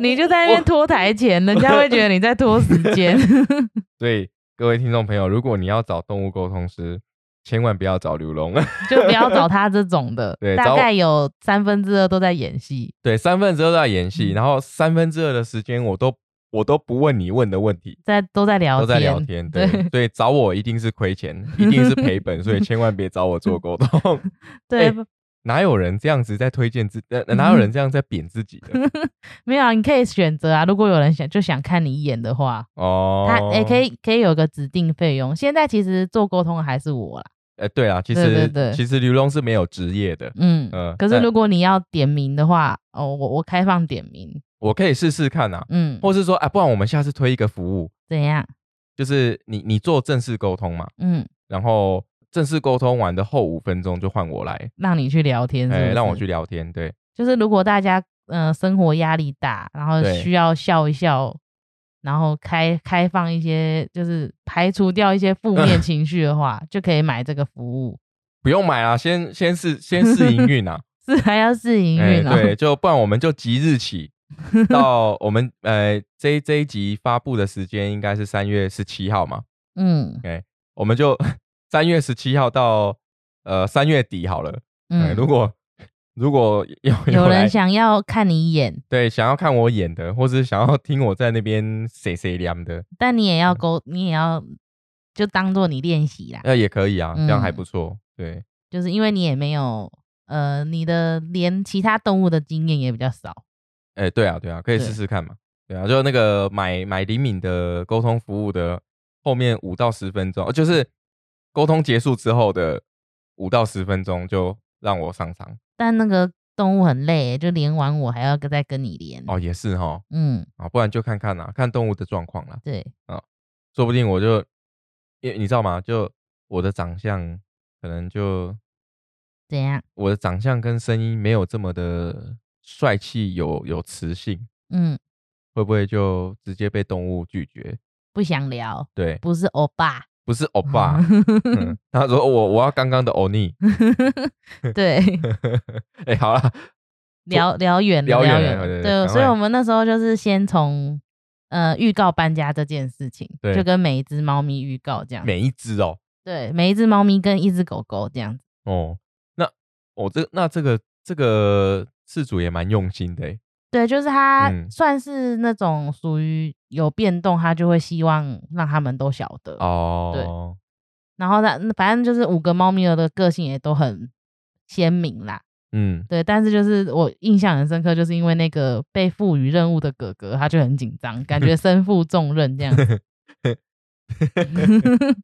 Speaker 2: 你你就在那边拖台前，人家会觉得你在拖时间。
Speaker 1: 对各位听众朋友，如果你要找动物沟通师，千万不要找刘龙。
Speaker 2: 就不要找他这种的
Speaker 1: 对，
Speaker 2: 大概有三分之二都在演戏。
Speaker 1: 对，三分之二都在演戏，
Speaker 2: 嗯
Speaker 1: 然后三分之二的时间我都我都不问你问的问题，
Speaker 2: 在都在聊天，
Speaker 1: 都在聊天。对，所以找我一定是亏钱，一定是赔本，所以千万别找我做沟通。
Speaker 2: 对，
Speaker 1: 哎哪有人这样子在推荐自，呃，哪有人这样在贬自己的？
Speaker 2: 没有啊，你可以选择啊。如果有人想就想看你一眼的话，
Speaker 1: 哦，
Speaker 2: 他也可。以可以有个指定费用。现在其实做沟通的还是我啦，
Speaker 1: 呃，对啊，其
Speaker 2: 对
Speaker 1: 实
Speaker 2: 对对
Speaker 1: 其实刘龙是没有职业的，
Speaker 2: 嗯。
Speaker 1: 嗯，但
Speaker 2: 可是如果你要点名的话，哦，我我开放点名，
Speaker 1: 我可以试试看啊，
Speaker 2: 嗯，
Speaker 1: 或是说，啊，不然我们下次推一个服务，
Speaker 2: 怎样？
Speaker 1: 就是你你做正式沟通嘛，
Speaker 2: 嗯，
Speaker 1: 然后正式沟通完的后五分钟就换我来，
Speaker 2: 让你去聊天是不
Speaker 1: 哎，
Speaker 2: 是，
Speaker 1: 让我去聊天，对，
Speaker 2: 就是如果大家呃生活压力大，然后需要笑一笑，然后开开放一些，就是排除掉一些负面情绪的话，就可以买这个服务。
Speaker 1: 不用买啊，先先试先试营运啊，
Speaker 2: 是还要试营
Speaker 1: 哎，
Speaker 2: 运哦。
Speaker 1: 对，就不然我们就即日起 到我们呃这一这一集发布的时间应该是三月十七号嘛，
Speaker 2: 嗯。
Speaker 1: 我们就三月十七号到呃三月底好了。如果如果有
Speaker 2: 有
Speaker 1: 来
Speaker 2: 人想要看你演，
Speaker 1: 对想要看我演的，或是想要听我在那边谁谁凉的，
Speaker 2: 但你也要沟，你也要就当做你练习啦，
Speaker 1: 那也可以啊，这样还
Speaker 2: 嗯
Speaker 1: 不错。对，
Speaker 2: 就是因为你也没有呃，你的连其他动物的经验也比较少。
Speaker 1: 哎，对啊，对啊，可以
Speaker 2: 对
Speaker 1: 试试看嘛。对啊，就那个买买灵敏的沟通服务的后面五到十分钟，就是沟通结束之后的五到十分钟就让我上场。
Speaker 2: 但那个动物很累，就连完我还要跟再跟你连。
Speaker 1: 哦，也是哈，
Speaker 2: 嗯，
Speaker 1: 啊，不然就看看啦，看动物的状况啦，
Speaker 2: 对，啊
Speaker 1: 说不定我就，因为你知道吗？就我的长相可能就
Speaker 2: 怎样？
Speaker 1: 我的长相跟声音没有这么的帅气，有有磁性，
Speaker 2: 嗯，
Speaker 1: 会不会就直接被动物拒绝？
Speaker 2: 不想聊，
Speaker 1: 对，
Speaker 2: 不是欧巴。
Speaker 1: 不是欧巴，嗯、他说我我要刚刚的欧尼，
Speaker 2: 对，
Speaker 1: 哎、好了，
Speaker 2: 聊聊远了，
Speaker 1: 聊远了对
Speaker 2: 所以我们那时候就是先从呃预告搬家这件事情，
Speaker 1: 对。
Speaker 2: 就跟每一只猫咪预告这样。
Speaker 1: 每一只哦，
Speaker 2: 对，每一只猫咪跟一只狗狗这样子。
Speaker 1: 哦，那我、这那这个这个事主也蛮用心的欸
Speaker 2: 对，就是他
Speaker 1: 嗯
Speaker 2: 算是那种属于有变动，他就会希望让他们都晓得。
Speaker 1: 哦，
Speaker 2: 然后呢，反正就是五个猫咪儿的个性也都很鲜明啦。
Speaker 1: 嗯，
Speaker 2: 对，但是就是我印象很深刻，就是因为那个被赋予任务的哥哥，他就很紧张，感觉身负重任这样子。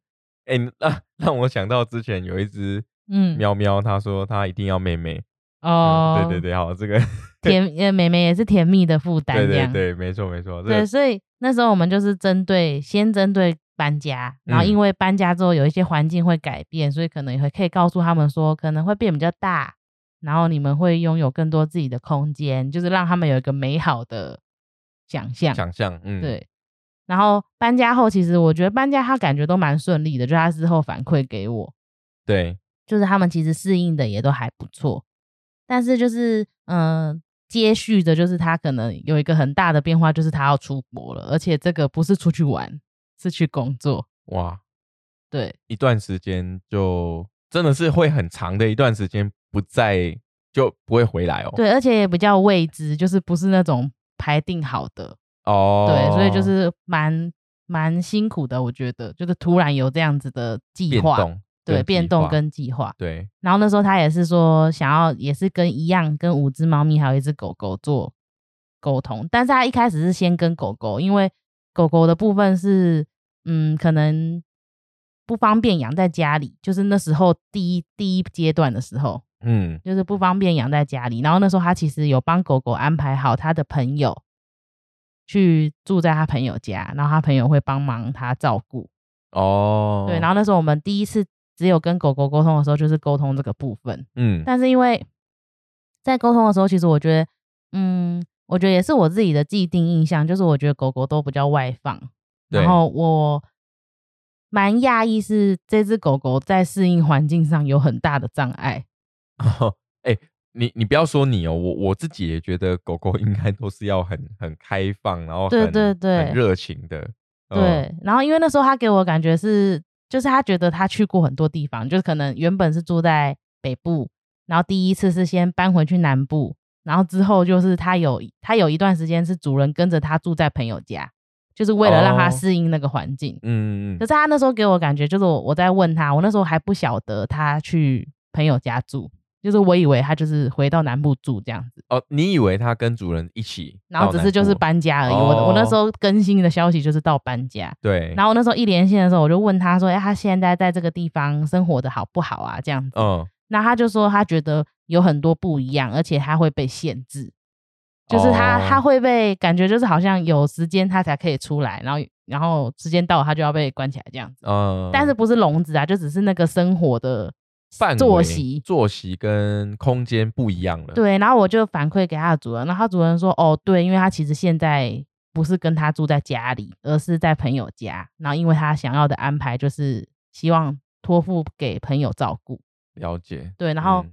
Speaker 1: 哎、你让让我想到之前有一只
Speaker 2: 嗯，
Speaker 1: 喵喵，它说它一定要妹妹。
Speaker 2: 哦
Speaker 1: 嗯，，对对对，好，这个
Speaker 2: 甜呃，妹妹也是甜蜜的负担
Speaker 1: 对。对对，没错没错，
Speaker 2: 对，所以那时候我们就是针对先针对搬家，然后
Speaker 1: 嗯。
Speaker 2: 因为搬家之后有一些环境会改变，所以可能也会可以告诉他们说可能会变比较大，然后你们会拥有更多自己的空间，就是让他们有一个美好的想象。
Speaker 1: 想象，嗯，，
Speaker 2: 对，然后搬家后，其实我觉得搬家他感觉都蛮顺利的，就他之后反馈给我，
Speaker 1: 对，
Speaker 2: 就是他们其实适应的也都还不错，但是就是嗯、呃接续的就是他可能有一个很大的变化，就是他要出国了，而且这个不是出去玩，是去工作。
Speaker 1: 哇，
Speaker 2: 对
Speaker 1: 一段时间就真的是会很长的一段时间不在，就不会回来哦。，
Speaker 2: 对，而且也比较未知，就是不是那种排定好的，
Speaker 1: 哦，
Speaker 2: 对，所以就是蛮蛮辛苦的，我觉得就是突然有这样子的计划，对，变动跟计划。
Speaker 1: 对，
Speaker 2: 然后那时候他也是说想要，也是跟一样跟五只猫咪还有一只狗狗做沟通，但是他一开始是先跟狗狗，因为狗狗的部分是嗯可能不方便养在家里，就是那时候第一第一阶段的时候，
Speaker 1: 嗯，
Speaker 2: 就是不方便养在家里。然后那时候他其实有帮狗狗安排好他的朋友去住在他朋友家，然后他朋友会帮忙他照顾。
Speaker 1: 哦，
Speaker 2: 对，然后那时候我们第一次只有跟狗狗沟通的时候，就是沟通这个部分。
Speaker 1: 嗯，
Speaker 2: 但是因为在沟通的时候，其实我觉得，嗯，我觉得也是我自己的既定印象，就是我觉得狗狗都比较外放，然后我蛮讶异是这只狗狗在适应环境上有很大的障碍。
Speaker 1: 哎、你你不要说你哦，我我自己也觉得狗狗应该都是要很很开放，然后
Speaker 2: 对
Speaker 1: 很
Speaker 2: 对对。
Speaker 1: 很热情的，嗯，
Speaker 2: 对，然后因为那时候他给我感觉是，就是他觉得他去过很多地方，就是可能原本是住在北部，然后第一次是先搬回去南部，然后之后就是他有他有一段时间是主人跟着他住在朋友家，就是为了让他
Speaker 1: 哦
Speaker 2: 适应那个环境。
Speaker 1: 嗯嗯嗯，
Speaker 2: 可是他那时候给我感觉，就是我我在问他，我那时候还不晓得他去朋友家住，就是我以为他就是回到南部住这样子，
Speaker 1: 哦，你以为它跟主人一起
Speaker 2: 然后只是就是搬家而已。我我那时
Speaker 1: 哦
Speaker 2: 候更新的消息就是到搬家，
Speaker 1: 对，
Speaker 2: 然后那时候一连线的时候，我就问他说：“哎、他现在在这个地方生活的好不好啊？”这样子，
Speaker 1: 嗯，
Speaker 2: 那他就说他觉得有很多不一样，而且他会被限制，就是他、
Speaker 1: 哦
Speaker 2: 他会被感觉就是好像有时间他才可以出来，然后然后时间到了他就要被关起来这样子。
Speaker 1: 嗯，
Speaker 2: 但是不是笼子啊，就只是那个生活的作息。
Speaker 1: 作息跟空间不一样了，，
Speaker 2: 对，然后我就反馈给他的主人，然后他主人说：“哦，对，因为他其实现在不是跟他住在家里，而是在朋友家。然后因为他想要的安排就是希望托付给朋友照顾。
Speaker 1: 了解，
Speaker 2: 对，然后
Speaker 1: 嗯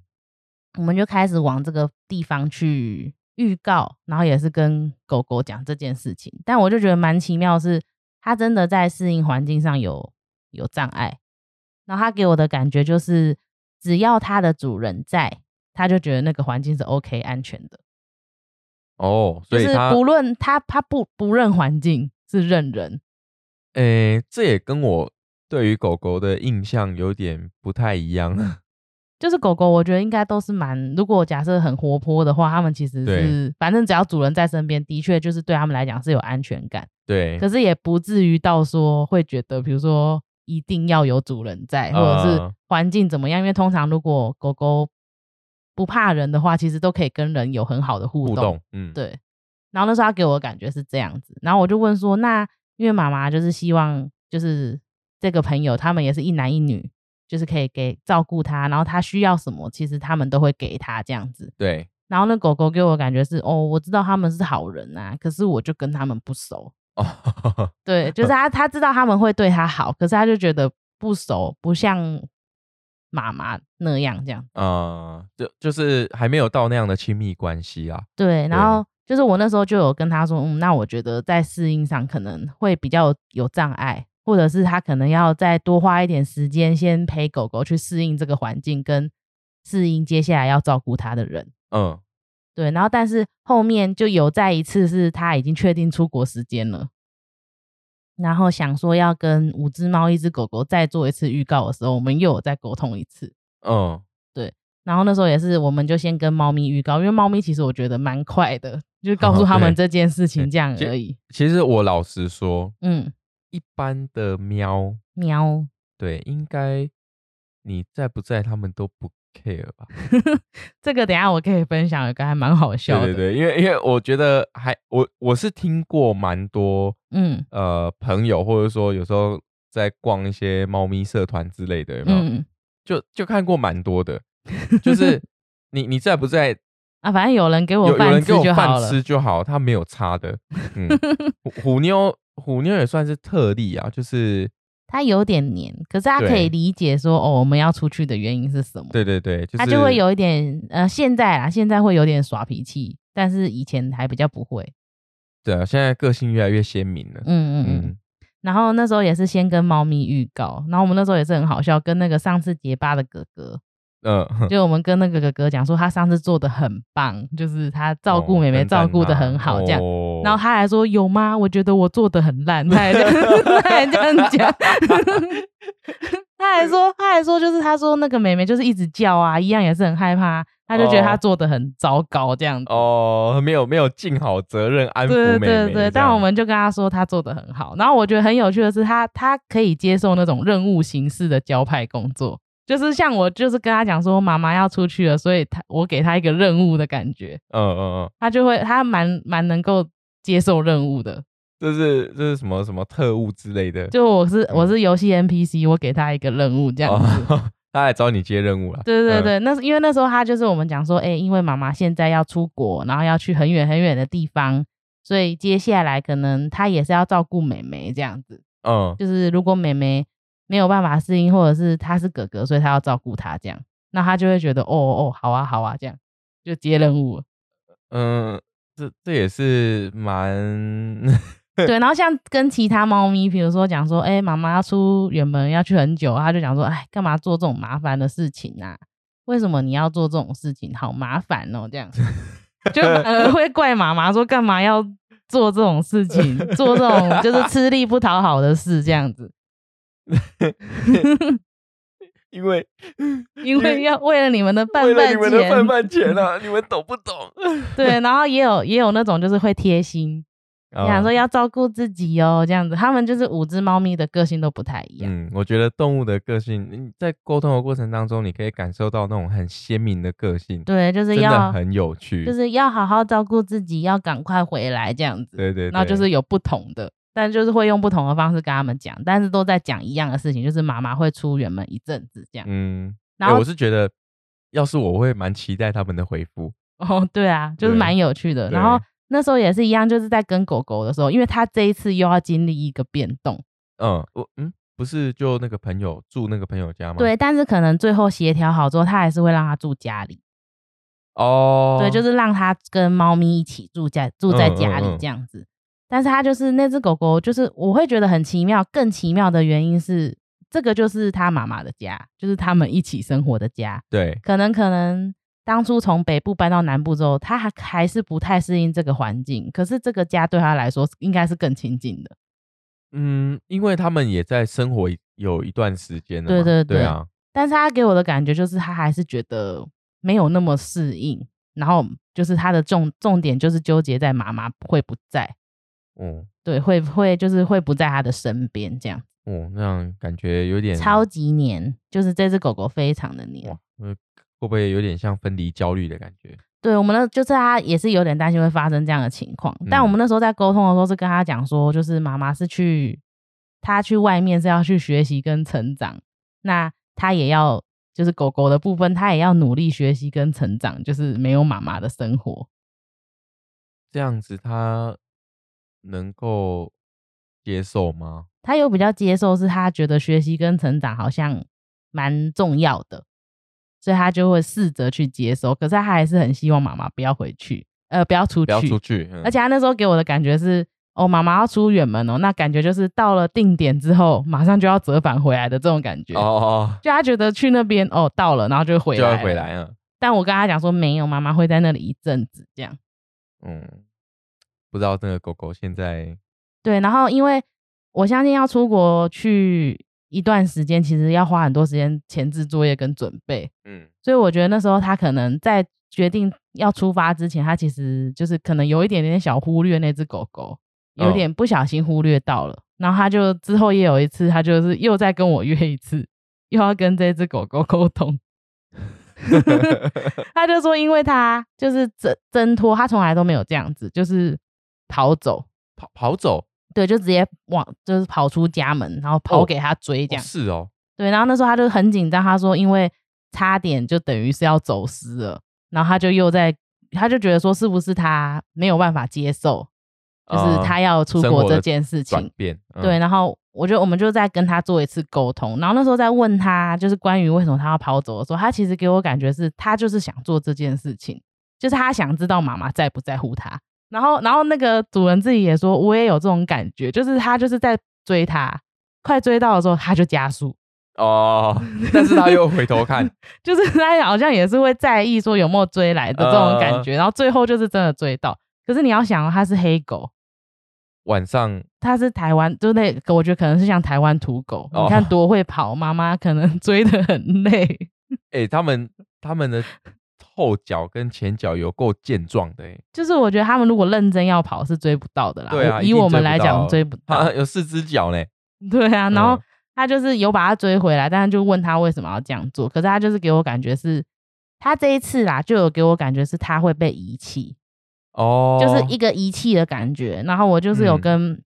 Speaker 2: 我们就开始往这个地方去预告，然后也是跟狗狗讲这件事情。但我就觉得蛮奇妙的是，它真的在适应环境上有有障碍。然后它给我的感觉就是，只要它的主人在，它就觉得那个环境是 OK 安全的。
Speaker 1: 哦，
Speaker 2: 就是
Speaker 1: 所以它，
Speaker 2: 不论它它不不认环境，是认人。
Speaker 1: 诶，这也跟我对于狗狗的印象有点不太一样，
Speaker 2: 就是狗狗，我觉得应该都是蛮，如果假设很活泼的话，它们其实是反正只要主人在身边，的确就是对他们来讲是有安全感。
Speaker 1: 对，
Speaker 2: 可是也不至于到说会觉得，比如说一定要有主人在，或者是
Speaker 1: 嗯
Speaker 2: 环境怎么样。因为通常如果狗狗不怕人的话，其实都可以跟人有很好的互动。
Speaker 1: 互动，嗯，
Speaker 2: 对。然后那时候他给我的感觉是这样子，然后我就问说，那因为妈妈就是希望就是这个朋友他们也是一男一女，就是可以给照顾他，然后他需要什么，其实他们都会给他这样子。
Speaker 1: 对，
Speaker 2: 然后那狗狗给我的感觉是，哦，我知道他们是好人啊，可是我就跟他们不熟。
Speaker 1: 哦，
Speaker 2: 对，就是他他知道他们会对他好，可是他就觉得不熟，不像妈妈那样这样。
Speaker 1: 呃，就就是还没有到那样的亲密关系啊，
Speaker 2: 对，然后就是我那时候就有跟他说，嗯，那我觉得在适应上可能会比较有障碍，或者是他可能要再多花一点时间，先陪狗狗去适应这个环境，跟适应接下来要照顾它的人。
Speaker 1: 嗯，
Speaker 2: 对，然后但是后面就有再一次是他已经确定出国时间了，然后想说要跟五只猫、一只狗狗再做一次预告的时候，我们又有再沟通一次。
Speaker 1: 嗯，对
Speaker 2: 然后那时候也是，我们就先跟猫咪预告，因为猫咪其实我觉得蛮快的，就告诉
Speaker 1: 哦
Speaker 2: 他们
Speaker 1: 对
Speaker 2: 这件事情这样而已。
Speaker 1: 其实我老实说，
Speaker 2: 嗯，
Speaker 1: 一般的喵，
Speaker 2: 喵，
Speaker 1: 对，应该你在不在，他们都不 care 吧？
Speaker 2: 这个等一下我可以分享一个还蛮好笑的。
Speaker 1: 对对对，因为因为我觉得还我我是听过蛮多
Speaker 2: 嗯
Speaker 1: 呃朋友，或者说有时候在逛一些猫咪社团之类的，有没有？
Speaker 2: 嗯
Speaker 1: 就就看过蛮多的，就是 你你在不在，
Speaker 2: 啊，反正有人给我饭吃
Speaker 1: 人给我饭
Speaker 2: 就好了。
Speaker 1: 吃就好，他没有差的。嗯，虎虎妞虎妞也算是特例啊，就是
Speaker 2: 他有点黏，可是他可以理解说哦，我们要出去的原因是什么。
Speaker 1: 对对对，就是
Speaker 2: 他就会有一点呃，现在啦，现在会有点耍脾气，但是以前还比较不会。
Speaker 1: 对啊，现在个性越来越鲜明了。
Speaker 2: 嗯嗯嗯。
Speaker 1: 嗯，
Speaker 2: 然后那时候也是先跟猫咪预告，然后我们那时候也是很好笑，跟那个上次结巴的哥哥，
Speaker 1: 嗯，
Speaker 2: 就我们跟那个哥哥讲说他上次做的很棒，就是他照顾妹妹
Speaker 1: 哦
Speaker 2: 照顾的很好这样。
Speaker 1: 样
Speaker 2: 然后他还说有吗？我觉得我做的很烂，他还这样他还这样讲，他还说他还说就是他说那个妹妹就是一直叫啊，一样也是很害怕，他就觉得他
Speaker 1: 哦
Speaker 2: 做的很糟糕这样子。
Speaker 1: 哦，没有没有尽好责任安抚
Speaker 2: 对
Speaker 1: 妹妹，
Speaker 2: 对对，但我们就跟他说他做的很好，然后我觉得很有趣的是他他可以接受那种任务形式的交派工作，就是像我就是跟他讲说妈妈要出去了，所以他我给他一个任务的感觉，
Speaker 1: 嗯嗯嗯，
Speaker 2: 他就会他蛮蛮能够接受任务的。
Speaker 1: 这是这是什么什么特务之类的，
Speaker 2: 就我是我是游戏 NPC，我给他一个任务这样子。
Speaker 1: 哦，他来找你接任务了。嗯，
Speaker 2: 对对对，那是因为那时候他就是我们讲说，哎、因为妈妈现在要出国，然后要去很远很远的地方，所以接下来可能他也是要照顾妹妹这样子。
Speaker 1: 嗯
Speaker 2: 就是如果妹妹没有办法适应，或者是他是哥哥，所以他要照顾他这样，那他就会觉得哦哦好啊好啊这样就接任务了。
Speaker 1: 嗯，这这也是蛮
Speaker 2: 对，然后像跟其他猫咪，比如说讲说，哎、妈妈要出远门要去很久，他就讲说，哎，干嘛做这种麻烦的事情啊？为什么你要做这种事情？好麻烦哦，这样 就反而会怪妈妈说干嘛要做这种事情，做这种就是吃力不讨好的事这样子，
Speaker 1: 因为
Speaker 2: 因为要为了你们的拌
Speaker 1: 为了你们的饭
Speaker 2: 钱，
Speaker 1: 饭钱啊，你们懂不懂？
Speaker 2: 对，然后也有也有那种就是会贴心，
Speaker 1: 啊
Speaker 2: 想说要照顾自己哦，这样子，他们就是五只猫咪的个性都不太一样。
Speaker 1: 嗯，我觉得动物的个性，你在沟通的过程当中，你可以感受到那种很鲜明的个性，
Speaker 2: 对，就是要
Speaker 1: 很有趣。
Speaker 2: 就是要好好照顾自己，要赶快回来这样子。
Speaker 1: 对对对，
Speaker 2: 然后就是有不同的，但就是会用不同的方式跟他们讲，但是都在讲一样的事情，就是妈妈会出远门一阵子这样。
Speaker 1: 嗯，
Speaker 2: 然后
Speaker 1: 欸我是觉得，要是我我会蛮期待他们的回复。
Speaker 2: 哦，对啊，就是蛮有趣的。然后那时候也是一样，就是在跟狗狗的时候，因为他这一次又要经历一个变动，
Speaker 1: 嗯，我嗯，不是就那个朋友住那个朋友家吗？，
Speaker 2: 对，但是可能最后协调好之后，他还是会让他住家里，
Speaker 1: 哦，
Speaker 2: 对，就是让他跟猫咪一起住在住在
Speaker 1: 嗯
Speaker 2: 家里这样子。但是他就是那只狗狗，就是我会觉得很奇妙。更奇妙的原因是，这个就是他妈妈的家，就是他们一起生活的家。
Speaker 1: 对，
Speaker 2: 可能可能当初从北部搬到南部之后，他还还是不太适应这个环境。可是这个家对他来说应该是更亲近的。
Speaker 1: 嗯，因为他们也在生活有一段时间了，
Speaker 2: 对对对
Speaker 1: 对啊，
Speaker 2: 但是他给我的感觉就是，他还是觉得没有那么适应。然后就是他的重重点就是纠结在妈妈会不在。
Speaker 1: 哦
Speaker 2: 对，会会就是会不在他的身边，这样
Speaker 1: 哦，那样感觉有点
Speaker 2: 超级黏，就是这只狗狗非常的黏
Speaker 1: 哇。，呃会不会有点像分离焦虑的感觉？
Speaker 2: 对我们呢，就是他也是有点担心会发生这样的情况，但我们那时候在沟通的时候是跟他讲说，就是妈妈是去他去外面是要去学习跟成长，那他也要就是狗狗的部分，他也要努力学习跟成长，就是没有妈妈的生活。
Speaker 1: 这样子他能够接受吗？
Speaker 2: 他有比较接受，是他觉得学习跟成长好像蛮重要的，所以他就会试着去接受。可是他还是很希望妈妈不要回去，呃，不要出去。
Speaker 1: 不要出去，嗯
Speaker 2: 而且他那时候给我的感觉是，哦，妈妈要出远门哦，那感觉就是到了定点之后，马上就要折返回来的这种感觉。
Speaker 1: 哦哦
Speaker 2: 就他觉得去那边哦到了，然后就
Speaker 1: 哦，
Speaker 2: 回来，
Speaker 1: 就要回。来啊，
Speaker 2: 但我跟他讲说没有，妈妈会在那里一阵子这样。
Speaker 1: 嗯，不知道那个狗狗现在
Speaker 2: 对，然后因为我相信要出国去一段时间，其实要花很多时间前置作业跟准备，
Speaker 1: 嗯
Speaker 2: 所以我觉得那时候他可能在决定要出发之前，他其实就是可能有一点点小忽略那只狗狗，有
Speaker 1: 哦
Speaker 2: 点不小心忽略到了。然后他就之后也有一次，他就是又再跟我约一次，又要跟这只狗狗沟通。他就说，因为他就是挣挣脱，他从来都没有这样子，就是跑走，
Speaker 1: 跑跑走
Speaker 2: 对，就直接往就是跑出家门，然后跑
Speaker 1: 哦
Speaker 2: 给他追这样。
Speaker 1: 哦是哦，
Speaker 2: 对，然后那时候他就很紧张，他说因为差点就等于是要走失了，然后他就又在，他就觉得说是不是他没有办法接受，就是
Speaker 1: 呃
Speaker 2: 他要出国这
Speaker 1: 的
Speaker 2: 件事情。
Speaker 1: 转变，嗯
Speaker 2: 对，，然后我就我们就再跟他做一次沟通，然后那时候在问他，就是关于为什么他要跑走的时候，他其实给我感觉是他就是想做这件事情，就是他想知道妈妈在不在乎他。然后，然后那个主人自己也说，我也有这种感觉，就是他就是在追他，快追到的时候他就加速，
Speaker 1: 哦，但是他又回头看，
Speaker 2: 就是他好像也是会在意说有没有追来的这种感觉，然后最后就是真的追到。可是你要想哦，它是黑狗，
Speaker 1: 晚上
Speaker 2: 它是台湾，就那个我觉得可能是像台湾土狗，
Speaker 1: 哦
Speaker 2: 你看多会跑，妈妈可能 追得很累。
Speaker 1: 哎、他们他们的后脚跟前脚有够健壮的哎、
Speaker 2: 就是我觉得他们如果认真要跑是追不到的啦。
Speaker 1: 对啊，
Speaker 2: 以我们来讲追不 到
Speaker 1: 他。有四只脚呢，
Speaker 2: 对啊，然后
Speaker 1: 嗯
Speaker 2: 他就是有把他追回来，但是就问他为什么要这样做。可是他就是给我感觉是，他这一次啦，就有给我感觉是他会被遗弃。
Speaker 1: 哦，
Speaker 2: 就是一个遗弃的感觉。然后我就是有
Speaker 1: 嗯
Speaker 2: 跟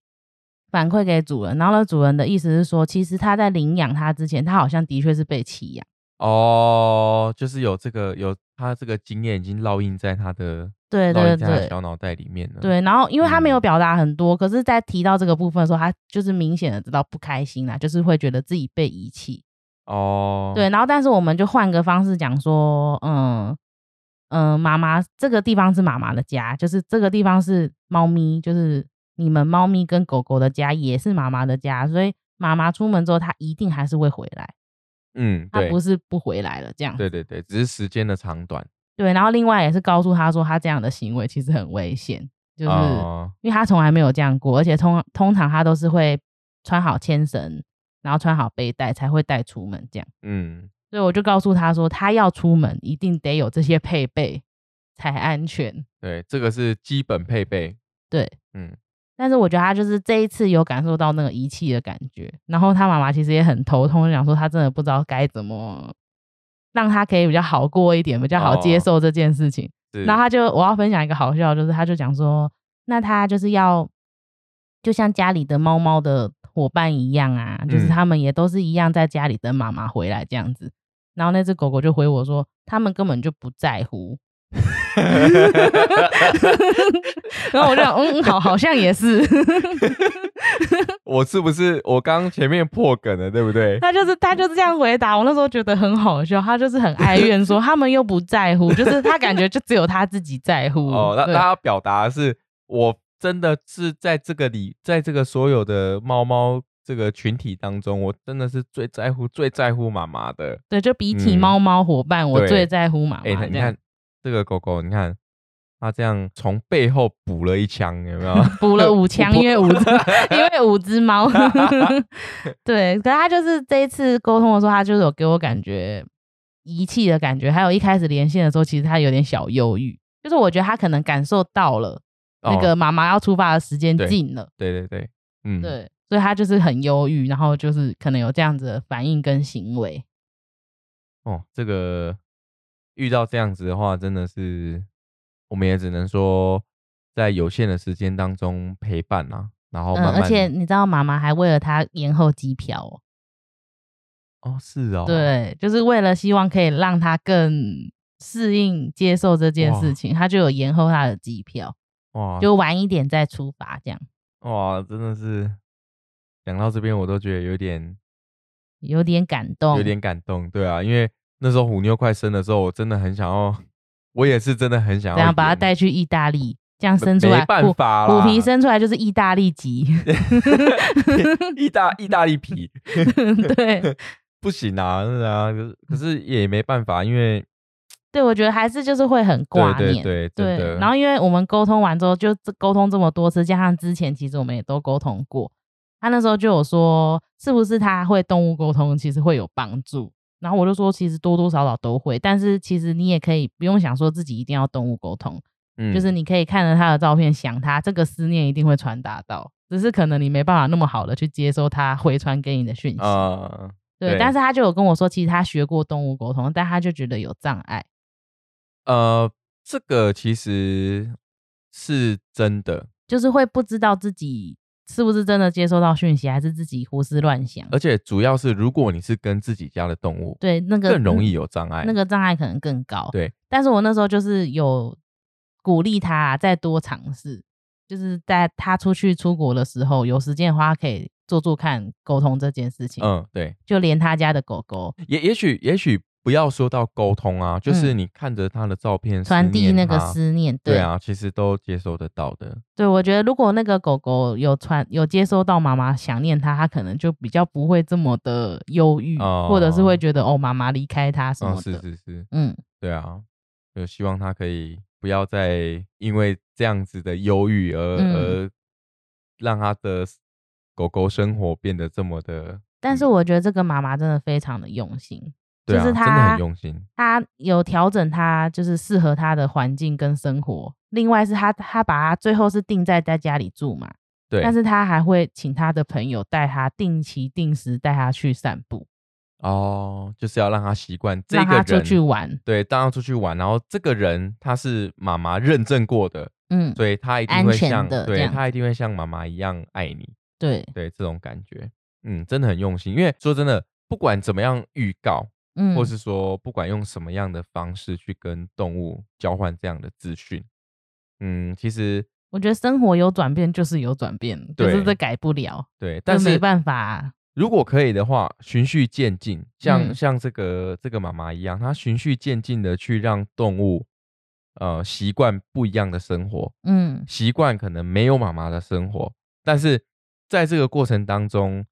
Speaker 2: 反馈给主人，然后呢，主人的意思是说，其实他在领养他之前，他好像的确是被弃养。
Speaker 1: 哦，就是有这个有他这个经验已经烙印在他的
Speaker 2: 对
Speaker 1: 他的
Speaker 2: 对
Speaker 1: 小脑袋里面了。，
Speaker 2: 对，然后因为他没有
Speaker 1: 嗯
Speaker 2: 表达很多，可是，在提到这个部分的时候，他就是明显的知道不开心啦，就是会觉得自己被遗弃。
Speaker 1: 哦，
Speaker 2: 对，然后但是我们就换个方式讲说，嗯嗯，妈妈这个地方是妈妈的家，就是这个地方是猫咪，就是你们猫咪跟狗狗的家，也是妈妈的家，所以妈妈出门之后，它一定还是会回来，
Speaker 1: 嗯，
Speaker 2: 他不，是不回来了这样。
Speaker 1: 对对对，只是时间的长短，
Speaker 2: 对，然后另外也是告诉他说，他这样的行为其实很危险，就是、
Speaker 1: 哦
Speaker 2: 因为他从来没有这样过，而且通通常他都是会穿好牵绳，然后穿好背带才会带出门这样。
Speaker 1: 嗯，
Speaker 2: 所以我就告诉他说，他要出门一定得有这些配备才安全。
Speaker 1: 对，这个是基本配备，
Speaker 2: 对，
Speaker 1: 嗯，
Speaker 2: 但是我觉得他就是这一次有感受到那个遗弃的感觉，然后他妈妈其实也很头痛，就想说他真的不知道该怎么让他可以比较好过一点，比较好接
Speaker 1: 哦
Speaker 2: 受这件事情。
Speaker 1: 是，
Speaker 2: 然后他就我要分享一个好笑，就是他就讲说，那他就是要就像家里的猫猫的伙伴一样啊，就是
Speaker 1: 嗯
Speaker 2: 他们也都是一样在家里等妈妈回来这样子。然后那只狗狗就回我说，他们根本就不在乎。然后我就想，嗯，好，好像也是。
Speaker 1: 我是不是我刚前面破梗了，对不对？
Speaker 2: 他就是他就是这样回答我，那时候觉得很好笑。他就是很哀怨说，他们又不在乎，就是他感觉就只有他自己在乎。
Speaker 1: 哦，那他要表达的是我真的是在这个里，在这个所有的猫猫这个群体当中，我真的是最在乎、最在乎妈妈的。
Speaker 2: 对，就比起
Speaker 1: 嗯
Speaker 2: 猫猫伙伴，我最在乎妈妈。
Speaker 1: 哎、你看这个狗狗，你看它这样从背后补了一枪，有没有？
Speaker 2: 补了五枪，因为五只，因为五只猫。对，可是他就是这一次沟通的时候，它就是有给我感觉遗弃的感觉，还有一开始连线的时候，其实它有点小忧郁，就是我觉得他可能感受到了那
Speaker 1: 哦
Speaker 2: 个妈妈要出发的时间近了，
Speaker 1: 对对对，嗯，
Speaker 2: 对，所以他就是很忧郁，然后就是可能有这样子的反应跟行为。
Speaker 1: 哦，这个遇到这样子的话，真的是我们也只能说在有限的时间当中陪伴啊，然后
Speaker 2: 嗯，
Speaker 1: 慢慢、
Speaker 2: 而且你知道妈妈还为了他延后机票哦。
Speaker 1: 哦是哦，，
Speaker 2: 对，就是为了希望可以让他更适应接受这件事情，他就有延后他的机票，
Speaker 1: 哇，
Speaker 2: 就。晚一点再出发，这样。
Speaker 1: 哇，真的是讲到这边，我都觉得有点
Speaker 2: 有点感动，
Speaker 1: 有点感动，对啊，因为那时候虎妞快生的时候，我真的很想要，我也是真的很想要
Speaker 2: 这样把它
Speaker 1: 演
Speaker 2: 带去意大利，这样生出来
Speaker 1: 没办
Speaker 2: 虎
Speaker 1: 法啦，
Speaker 2: 虎皮生出来就是意大利籍，
Speaker 1: 意大意大利皮
Speaker 2: 对，
Speaker 1: 不行啊，是啊，可是也没办法，因为
Speaker 2: 对，我觉得还是就是会很挂念。
Speaker 1: 对对对，
Speaker 2: 对，然后因为我们沟通完之后，就这沟通这么多次，加上之前其实我们也都沟通过，他那时候就有说，是不是他会动物沟通，其实会有帮助。然后我就说，其实多多少少都会，但是其实你也可以不用想说自己一定要动物沟通，
Speaker 1: 嗯
Speaker 2: 就是你可以看着他的照片想他，这个思念一定会传达到，只是可能你没办法那么好的去接收他回传给你的讯息。对但是他就有跟我说，其实他学过动物沟通，但他就觉得有障碍。
Speaker 1: 呃，这个其实是真的，
Speaker 2: 就是会不知道自己是不是真的接收到讯息，还是自己胡思乱想。
Speaker 1: 而且主要是如果你是跟自己家的动物，
Speaker 2: 对，那个
Speaker 1: 更容易有障碍。
Speaker 2: 那个障碍可能更高。
Speaker 1: 对，
Speaker 2: 但是我那时候就是有鼓励他再多尝试，就是在他出去出国的时候，有时间的话可以做做看沟通这件事情。
Speaker 1: 嗯，对，
Speaker 2: 就连他家的狗狗
Speaker 1: 也也许也许不要说到沟通啊，就是
Speaker 2: 嗯。
Speaker 1: 你看着他的照片，
Speaker 2: 传递那个
Speaker 1: 思
Speaker 2: 思念，
Speaker 1: 对啊，其实都接收得到的。
Speaker 2: 对，我觉得如果那个狗狗有传有接收到妈妈想念它，它可能就比较不会这么的忧郁，或者是会
Speaker 1: 哦。
Speaker 2: 觉得哦妈妈离开它什
Speaker 1: 嗯，
Speaker 2: 么的。
Speaker 1: 是是。是，
Speaker 2: 嗯，
Speaker 1: 对啊，就希望他可以不要再因为这样子的忧郁而、
Speaker 2: 嗯。
Speaker 1: 而让他的狗狗生活变得这么的，
Speaker 2: 但是我觉得这个妈妈真的非常的用心，
Speaker 1: 对啊，
Speaker 2: 就是
Speaker 1: 真的
Speaker 2: 他
Speaker 1: 很用心。
Speaker 2: 他有调整他就是适合他的环境跟生活。另外是他他把他最后是定在在家里住嘛，
Speaker 1: 对，
Speaker 2: 但是他还会请他的朋友带他定期定时带他去散步，
Speaker 1: 哦，就是要让他习惯这
Speaker 2: 让
Speaker 1: 个人
Speaker 2: 出去玩。
Speaker 1: 对，当他出去玩，然后这个人他是妈妈认证过的，
Speaker 2: 嗯，
Speaker 1: 所以他一定会像
Speaker 2: 的
Speaker 1: 对他一定会像妈妈一样爱你，
Speaker 2: 对，
Speaker 1: 对这种感觉，嗯，真的很用心。因为说真的，不管怎么样预告，
Speaker 2: 嗯，
Speaker 1: 或是说不管用什么样的方式去跟动物交换这样的资讯，嗯，其实
Speaker 2: 我觉得生活有转变就是有转变，就是
Speaker 1: 对
Speaker 2: 这改不了，
Speaker 1: 对，但是
Speaker 2: 这没办法。
Speaker 1: 如果可以的话，循序渐进，像、
Speaker 2: 嗯
Speaker 1: 像这个这个妈妈一样，她循序渐进的去让动物呃习惯不一样的生活，
Speaker 2: 嗯，
Speaker 1: 习惯可能没有妈妈的生活，但是在这个过程当中，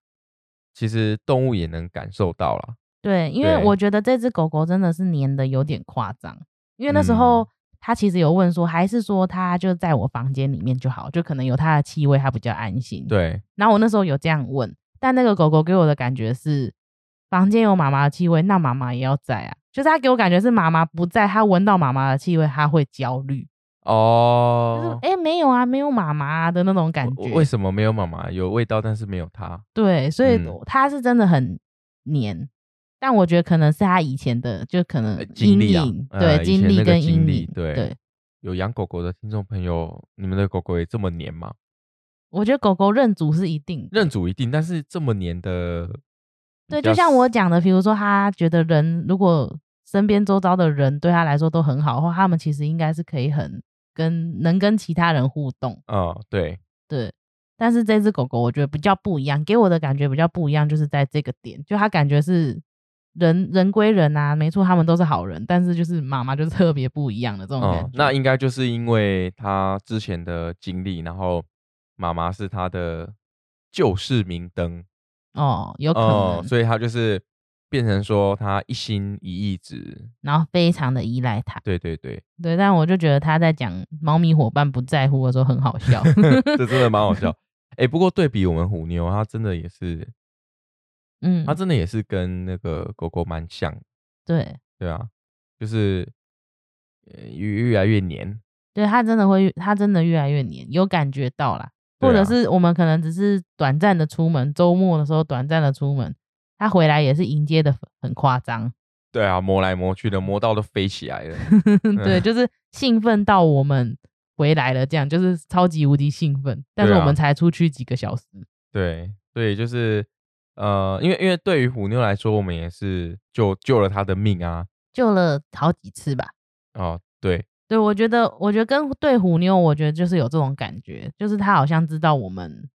Speaker 1: 其实动物也能感受到了。
Speaker 2: 对，因为我觉得这只狗狗真的是黏的有点夸张，因为那时候
Speaker 1: 嗯
Speaker 2: 他其实有问说，还是说它就在我房间里面就好，就可能有它的气味，它比较安心。，
Speaker 1: 对，
Speaker 2: 然后我那时候有这样问，但那个狗狗给我的感觉是，房间有妈妈的气味，那妈妈也要在啊，就是它给我感觉是妈妈不在，它闻到妈妈的气味，它会焦虑，哦就是
Speaker 1: 哦，
Speaker 2: 哎、诶没有啊，没有妈妈、啊、的那种感觉。
Speaker 1: 为为什么没有妈妈？有味道，但是没有它。
Speaker 2: 对，所以
Speaker 1: 嗯
Speaker 2: 它是真的很黏，但我觉得可能是他以前的，就可能
Speaker 1: 呃经
Speaker 2: 阴
Speaker 1: 历
Speaker 2: 对，经历跟阴影，
Speaker 1: 对
Speaker 2: 对。
Speaker 1: 有养狗狗的听众朋友，你们的狗狗也这么黏吗？
Speaker 2: 我觉得狗狗认主是一定，
Speaker 1: 认主一定，但是这么黏的，
Speaker 2: 对，就像我讲的，比如说他觉得人如果身边周遭的人对他来说都很好的话，他们其实应该是可以很跟能跟其他人互动，
Speaker 1: 哦，对，
Speaker 2: 对。但是这只狗狗我觉得比较不一样，给我的感觉比较不一样，就是在这个点，就它感觉是人人归人啊，没错，他们都是好人，但是就是妈妈就是特别不一样的这种感觉。
Speaker 1: 哦，那应该就是因为他之前的经历，然后妈妈是他的救世明灯，
Speaker 2: 哦，有可能，
Speaker 1: 哦，所以他就是变成说他一心一意只，
Speaker 2: 然后非常的依赖他。
Speaker 1: 对对对，
Speaker 2: 对，但我就觉得他在讲猫咪伙伴不在乎的时候很好笑。
Speaker 1: 这真的蛮好笑。哎、不过对比我们虎妞，她真的也是，
Speaker 2: 嗯
Speaker 1: 它，真的也是跟那个狗狗蛮像的，
Speaker 2: 对，
Speaker 1: 对啊，就是呃越越来越黏，
Speaker 2: 对它真的会越，他真的越来越黏，有感觉到啦。或者是我们可能只是短暂的出门，周末的时候短暂的出门，它回来也是迎接的很夸张。
Speaker 1: 对啊，磨来磨去的，磨到都飞起来了。
Speaker 2: 对，就是兴奋到我们回来了，这样就是超级无敌兴奋。但是我们才出去几个小时。
Speaker 1: 对，所以就是呃，因为因为对于虎妞来说，我们也是救救了他的命啊。
Speaker 2: 救了好几次吧。
Speaker 1: 哦，对，
Speaker 2: 对，我觉得，我觉得跟对虎妞，我觉得就是有这种感觉，就是他好像知道我们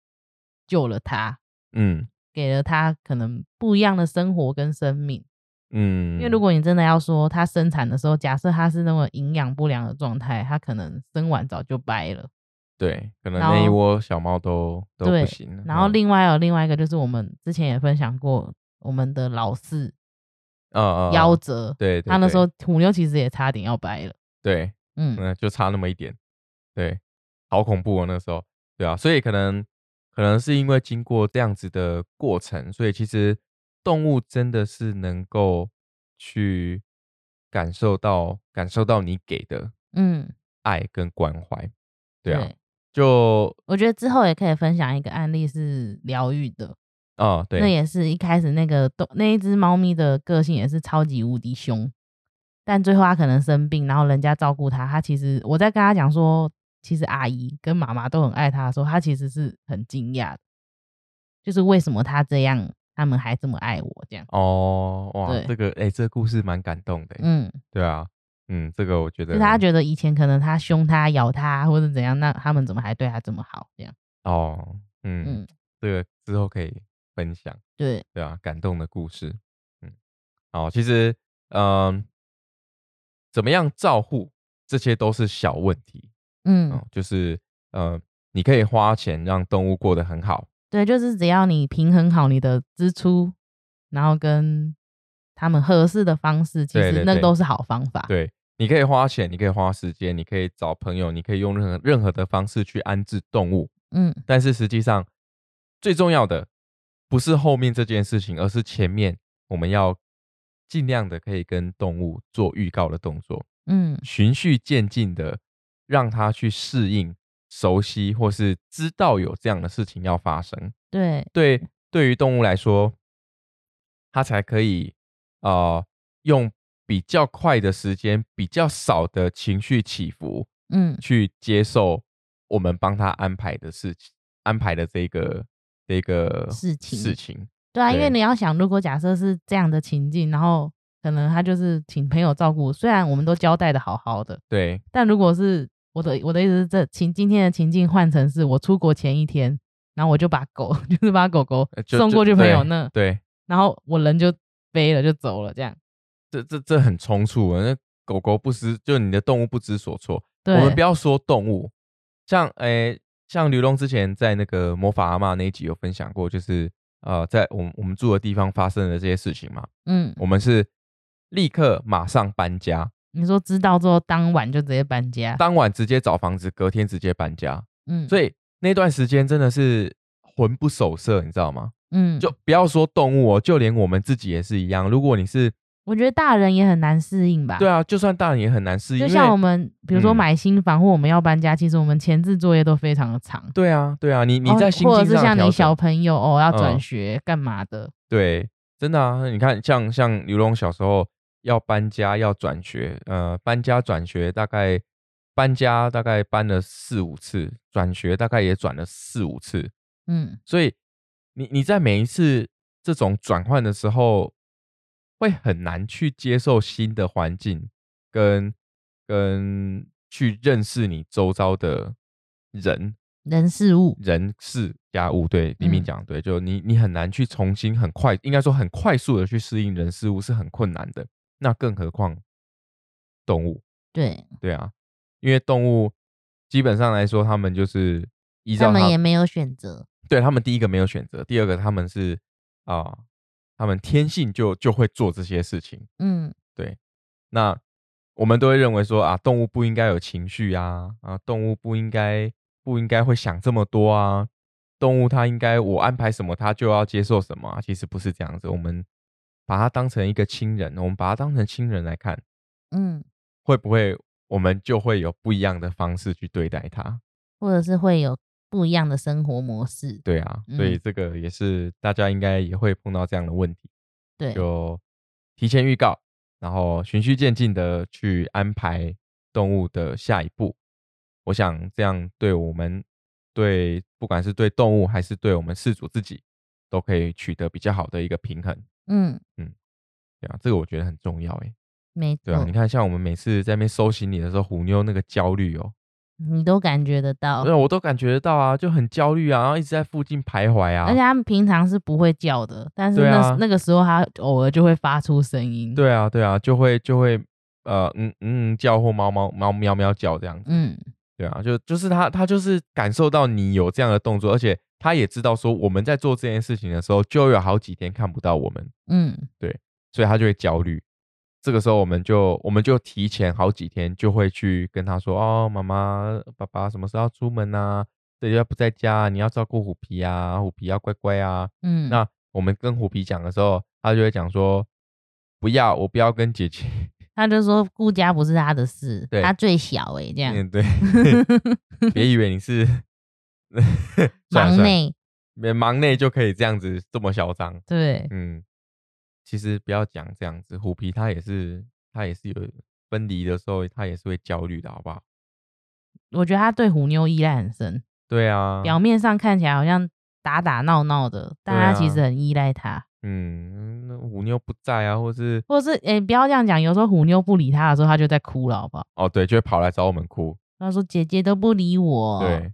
Speaker 2: 救了他，
Speaker 1: 嗯
Speaker 2: 给了他可能不一样的生活跟生命。
Speaker 1: 嗯，
Speaker 2: 因为如果你真的要说他生产的时候，假设他是那么营养不良的状态，他可能生完早就掰了。
Speaker 1: 对，可能那一窝小猫都都不行了。
Speaker 2: 然后
Speaker 1: 嗯
Speaker 2: 另外有另外一个就是我们之前也分享过，我们的老四
Speaker 1: 啊啊，啊
Speaker 2: 夭折。
Speaker 1: 对，对
Speaker 2: 他那时候虎妞其实也差点要掰了。
Speaker 1: 对，
Speaker 2: 嗯
Speaker 1: 嗯，就差那么一点，对，好恐怖哦，那时候，对啊，所以可能可能是因为经过这样子的过程，所以其实动物真的是能够去感受到感受到你给的
Speaker 2: 嗯，
Speaker 1: 爱跟关怀，对啊，
Speaker 2: 对
Speaker 1: 就
Speaker 2: 我觉得之后也可以分享一个案例是疗愈的，
Speaker 1: 啊，
Speaker 2: 那
Speaker 1: 对，
Speaker 2: 也是一开始那个动那一只猫咪的个性也是超级无敌凶，但最后它可能生病，然后人家照顾它，它其实我在跟他讲说，其实阿姨跟妈妈都很爱它的时候，它其实是很惊讶的，就是为什么它这样，他们还这么爱我这样。
Speaker 1: 哦，哇，
Speaker 2: 对。
Speaker 1: 这个哎、这个故事蛮感动的，
Speaker 2: 嗯，
Speaker 1: 对啊，嗯，这个我觉得
Speaker 2: 就是他觉得以前可能他凶他、咬他或者怎样，那他们怎么还对他这么好？这样，
Speaker 1: 哦，嗯，
Speaker 2: 嗯，
Speaker 1: 这个之后可以分享。
Speaker 2: 对，
Speaker 1: 对啊，感动的故事。嗯，好，其实，嗯、怎么样照护，这些都是小问题。
Speaker 2: 嗯，
Speaker 1: 哦，就是呃，你可以花钱让动物过得很好。
Speaker 2: 对，就是只要你平衡好你的支出，然后跟他们合适的方式，其实那都是好方法。
Speaker 1: 对，你可以花钱，你可以花时间，你可以找朋友，你可以用任何任何的方式去安置动物。
Speaker 2: 嗯，
Speaker 1: 但是实际上，最重要的不是后面这件事情，而是前面我们要尽量的可以跟动物做预告的动作。
Speaker 2: 嗯，
Speaker 1: 循序渐进的让它去适应、熟悉，或是知道有这样的事情要发生。
Speaker 2: 对，
Speaker 1: 对，对于动物来说，它才可以呃用比较快的时间、比较少的情绪起伏，
Speaker 2: 嗯，
Speaker 1: 去接受我们帮他安排的事情、安排的这个这个
Speaker 2: 事情。
Speaker 1: 事情。
Speaker 2: 对啊，因为你要想，如果假设是这样的情境，然后可能他就是请朋友照顾，虽然我们都交代的好好的，
Speaker 1: 对。
Speaker 2: 但如果是我的我的意思是这情今天的情境换成是我出国前一天，然后我就把狗 就是把狗狗送过去朋友
Speaker 1: 对
Speaker 2: 那，
Speaker 1: 对，
Speaker 2: 然后我人就飞了就走了这样。
Speaker 1: 这这这很冲突啊！那狗狗不知，就你的动物不知所措。
Speaker 2: 对，
Speaker 1: 我们不要说动物，像诶、像刘龙之前在那个魔法阿妈那一集有分享过，就是呃，在我们我们住的地方发生的这些事情嘛，
Speaker 2: 嗯，
Speaker 1: 我们是立刻马上搬家，
Speaker 2: 你说知道之后当晚就直接搬家，
Speaker 1: 当晚直接找房子，隔天直接搬家，
Speaker 2: 嗯，
Speaker 1: 所以那段时间真的是魂不守舍，你知道吗？
Speaker 2: 嗯，
Speaker 1: 就不要说动物哦，就连我们自己也是一样。如果你是
Speaker 2: 我觉得大人也很难适应吧。
Speaker 1: 对啊，就算大人也很难适应，
Speaker 2: 就像我们比如说
Speaker 1: 嗯
Speaker 2: 买新房或我们要搬家，其实我们前置作业都非常的长。
Speaker 1: 对啊，对啊，你你
Speaker 2: 哦
Speaker 1: 在心
Speaker 2: 或者是像你小朋友哦要转
Speaker 1: 嗯
Speaker 2: 学干嘛的，
Speaker 1: 对，真的啊，你看，像像刘龙小时候要搬家要转学，呃，搬家转学大概搬家大概搬了四五次，转学大概也转了四五次，
Speaker 2: 嗯，
Speaker 1: 所以你你在每一次这种转换的时候，会很难去接受新的环境，跟跟去认识你周遭的人，
Speaker 2: 人事物，
Speaker 1: 人事家物，对，黎明
Speaker 2: 嗯。
Speaker 1: 讲得对，就你你很难去重新很快，应该说很快速的去适应人事物是很困难的，那更何况动物，
Speaker 2: 对。
Speaker 1: 对啊，因为动物基本上来说，他们就是依照
Speaker 2: 他们
Speaker 1: 它
Speaker 2: 也没有选择。
Speaker 1: 对他们第一个没有选择，第二个他们是啊、他们天性就就会做这些事情。
Speaker 2: 嗯，对
Speaker 1: 那我们都会认为说啊，动物不应该有情绪啊，啊，动物不应该不应该会想这么多啊，动物它应该我安排什么它就要接受什么、啊，其实不是这样子。我们把它当成一个亲人，我们把它当成亲人来看，
Speaker 2: 嗯，
Speaker 1: 会不会我们就会有不一样的方式去对待它？
Speaker 2: 或者是会有不一样的生活模式。
Speaker 1: 对啊，所以
Speaker 2: 嗯
Speaker 1: 这个也是大家应该也会碰到这样的问题。
Speaker 2: 对，
Speaker 1: 就提前预告，然后循序渐进的去安排动物的下一步。我想这样对我们对不管是对动物还是对我们饲主自己，都可以取得比较好的一个平衡。
Speaker 2: 嗯嗯，
Speaker 1: 对啊，这个我觉得很重要诶。
Speaker 2: 没
Speaker 1: 对啊，
Speaker 2: 错
Speaker 1: 你，看像我们每次在那边收行李的时候，虎妞那个焦虑哦，
Speaker 2: 你都感觉得到
Speaker 1: 对。啊，我都感觉得到啊，就很焦虑啊，然后一直在附近徘徊啊
Speaker 2: 而且。他们平常是不会叫的，但是那、
Speaker 1: 啊
Speaker 2: 那个时候他偶尔就会发出声音。，
Speaker 1: 对啊，对啊，就会就会呃嗯嗯嗯叫或猫猫猫喵喵叫这样子。
Speaker 2: 嗯，
Speaker 1: 对啊，就就是他，他就是感受到你有这样的动作，而且他也知道说我们在做这件事情的时候，就有好几天看不到我们，
Speaker 2: 嗯，对
Speaker 1: 所以他就会焦虑。这个时候，我们就我们就提前好几天就会去跟他说：“哦，妈妈、爸爸什么时候要出门啊？这里要不在家，你要照顾虎皮啊，虎皮要乖乖啊。”
Speaker 2: 嗯，
Speaker 1: 那我们跟虎皮讲的时候，他就会讲说：“不要，我不要跟姐姐。
Speaker 2: 他就说顾家不是他的事，
Speaker 1: 对
Speaker 2: 他最小哎、这样
Speaker 1: 嗯，对，别以为你是
Speaker 2: 忙内
Speaker 1: 没忙内就可以这样子这么嚣张。
Speaker 2: 对，
Speaker 1: 嗯，其实不要讲这样子，虎皮它也是它也是有分离的时候，它也是会焦虑的，好不好？
Speaker 2: 我觉得他对虎妞依赖很深，
Speaker 1: 对啊，
Speaker 2: 表面上看起来好像打打闹闹的，但
Speaker 1: 对啊
Speaker 2: 他其实很依赖他。
Speaker 1: 嗯，那虎妞不在啊，或是
Speaker 2: 或者是诶、不要这样讲，有时候虎妞不理他的时候，他就在哭了，好不好？
Speaker 1: 哦对，就会跑来找我们哭。
Speaker 2: 他说姐姐都不理我，
Speaker 1: 对，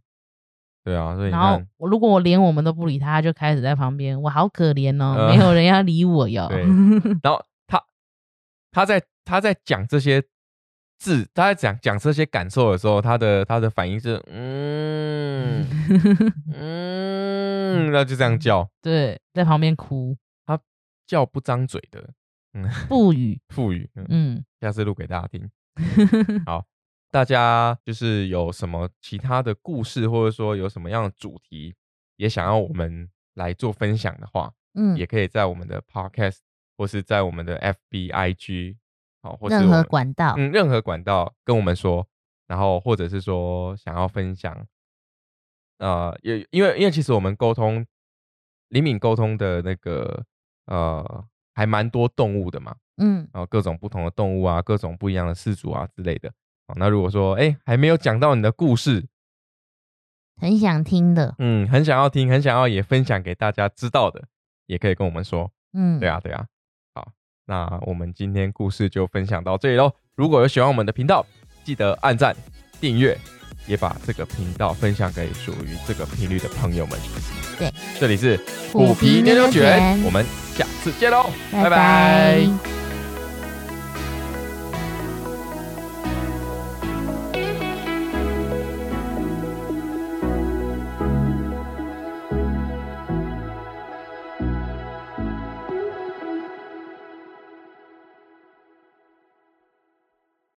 Speaker 1: 对啊，所以你
Speaker 2: 然后
Speaker 1: 看，
Speaker 2: 我如果我连我们都不理他，他就开始在旁边，我好可怜哦，
Speaker 1: 呃
Speaker 2: 没有人要理我哟。
Speaker 1: 对 然后他他在他在讲这些字，他在讲讲这些感受的时候，他的他的反应是嗯 嗯，那就这样叫，
Speaker 2: 对，在旁边哭他
Speaker 1: 叫不张嘴的嗯
Speaker 2: 不语，
Speaker 1: 腹语，嗯，
Speaker 2: 嗯，
Speaker 1: 下次录给大家听。好，大家就是有什么其他的故事，或者说有什么样的主题，也想要我们来做分享的话，
Speaker 2: 嗯
Speaker 1: 也，可以在我们的 podcast 或是在我们的 FB、IG，好，或是
Speaker 2: 任何管道，
Speaker 1: 嗯任何管道跟我们说，然后或者是说想要分享，呃，也因为因为其实我们沟通灵敏沟通的那个呃还蛮多动物的嘛，
Speaker 2: 嗯，
Speaker 1: 然后各种不同的动物啊，各种不一样的氏族啊之类的。好，那如果说哎还没有讲到你的故事，
Speaker 2: 很想听的，
Speaker 1: 嗯，很想要听，很想要也分享给大家知道的，也可以跟我们说。
Speaker 2: 嗯，
Speaker 1: 对啊，对啊。好，那我们今天故事就分享到这里喽。如果有喜欢我们的频道，记得按赞、订阅，也把这个频道分享给属于这个频率的朋友们。
Speaker 2: 对，
Speaker 1: 这里是
Speaker 2: 虎皮牛牛卷
Speaker 1: 我们下次见喽，
Speaker 2: 拜
Speaker 1: 拜拜
Speaker 2: 拜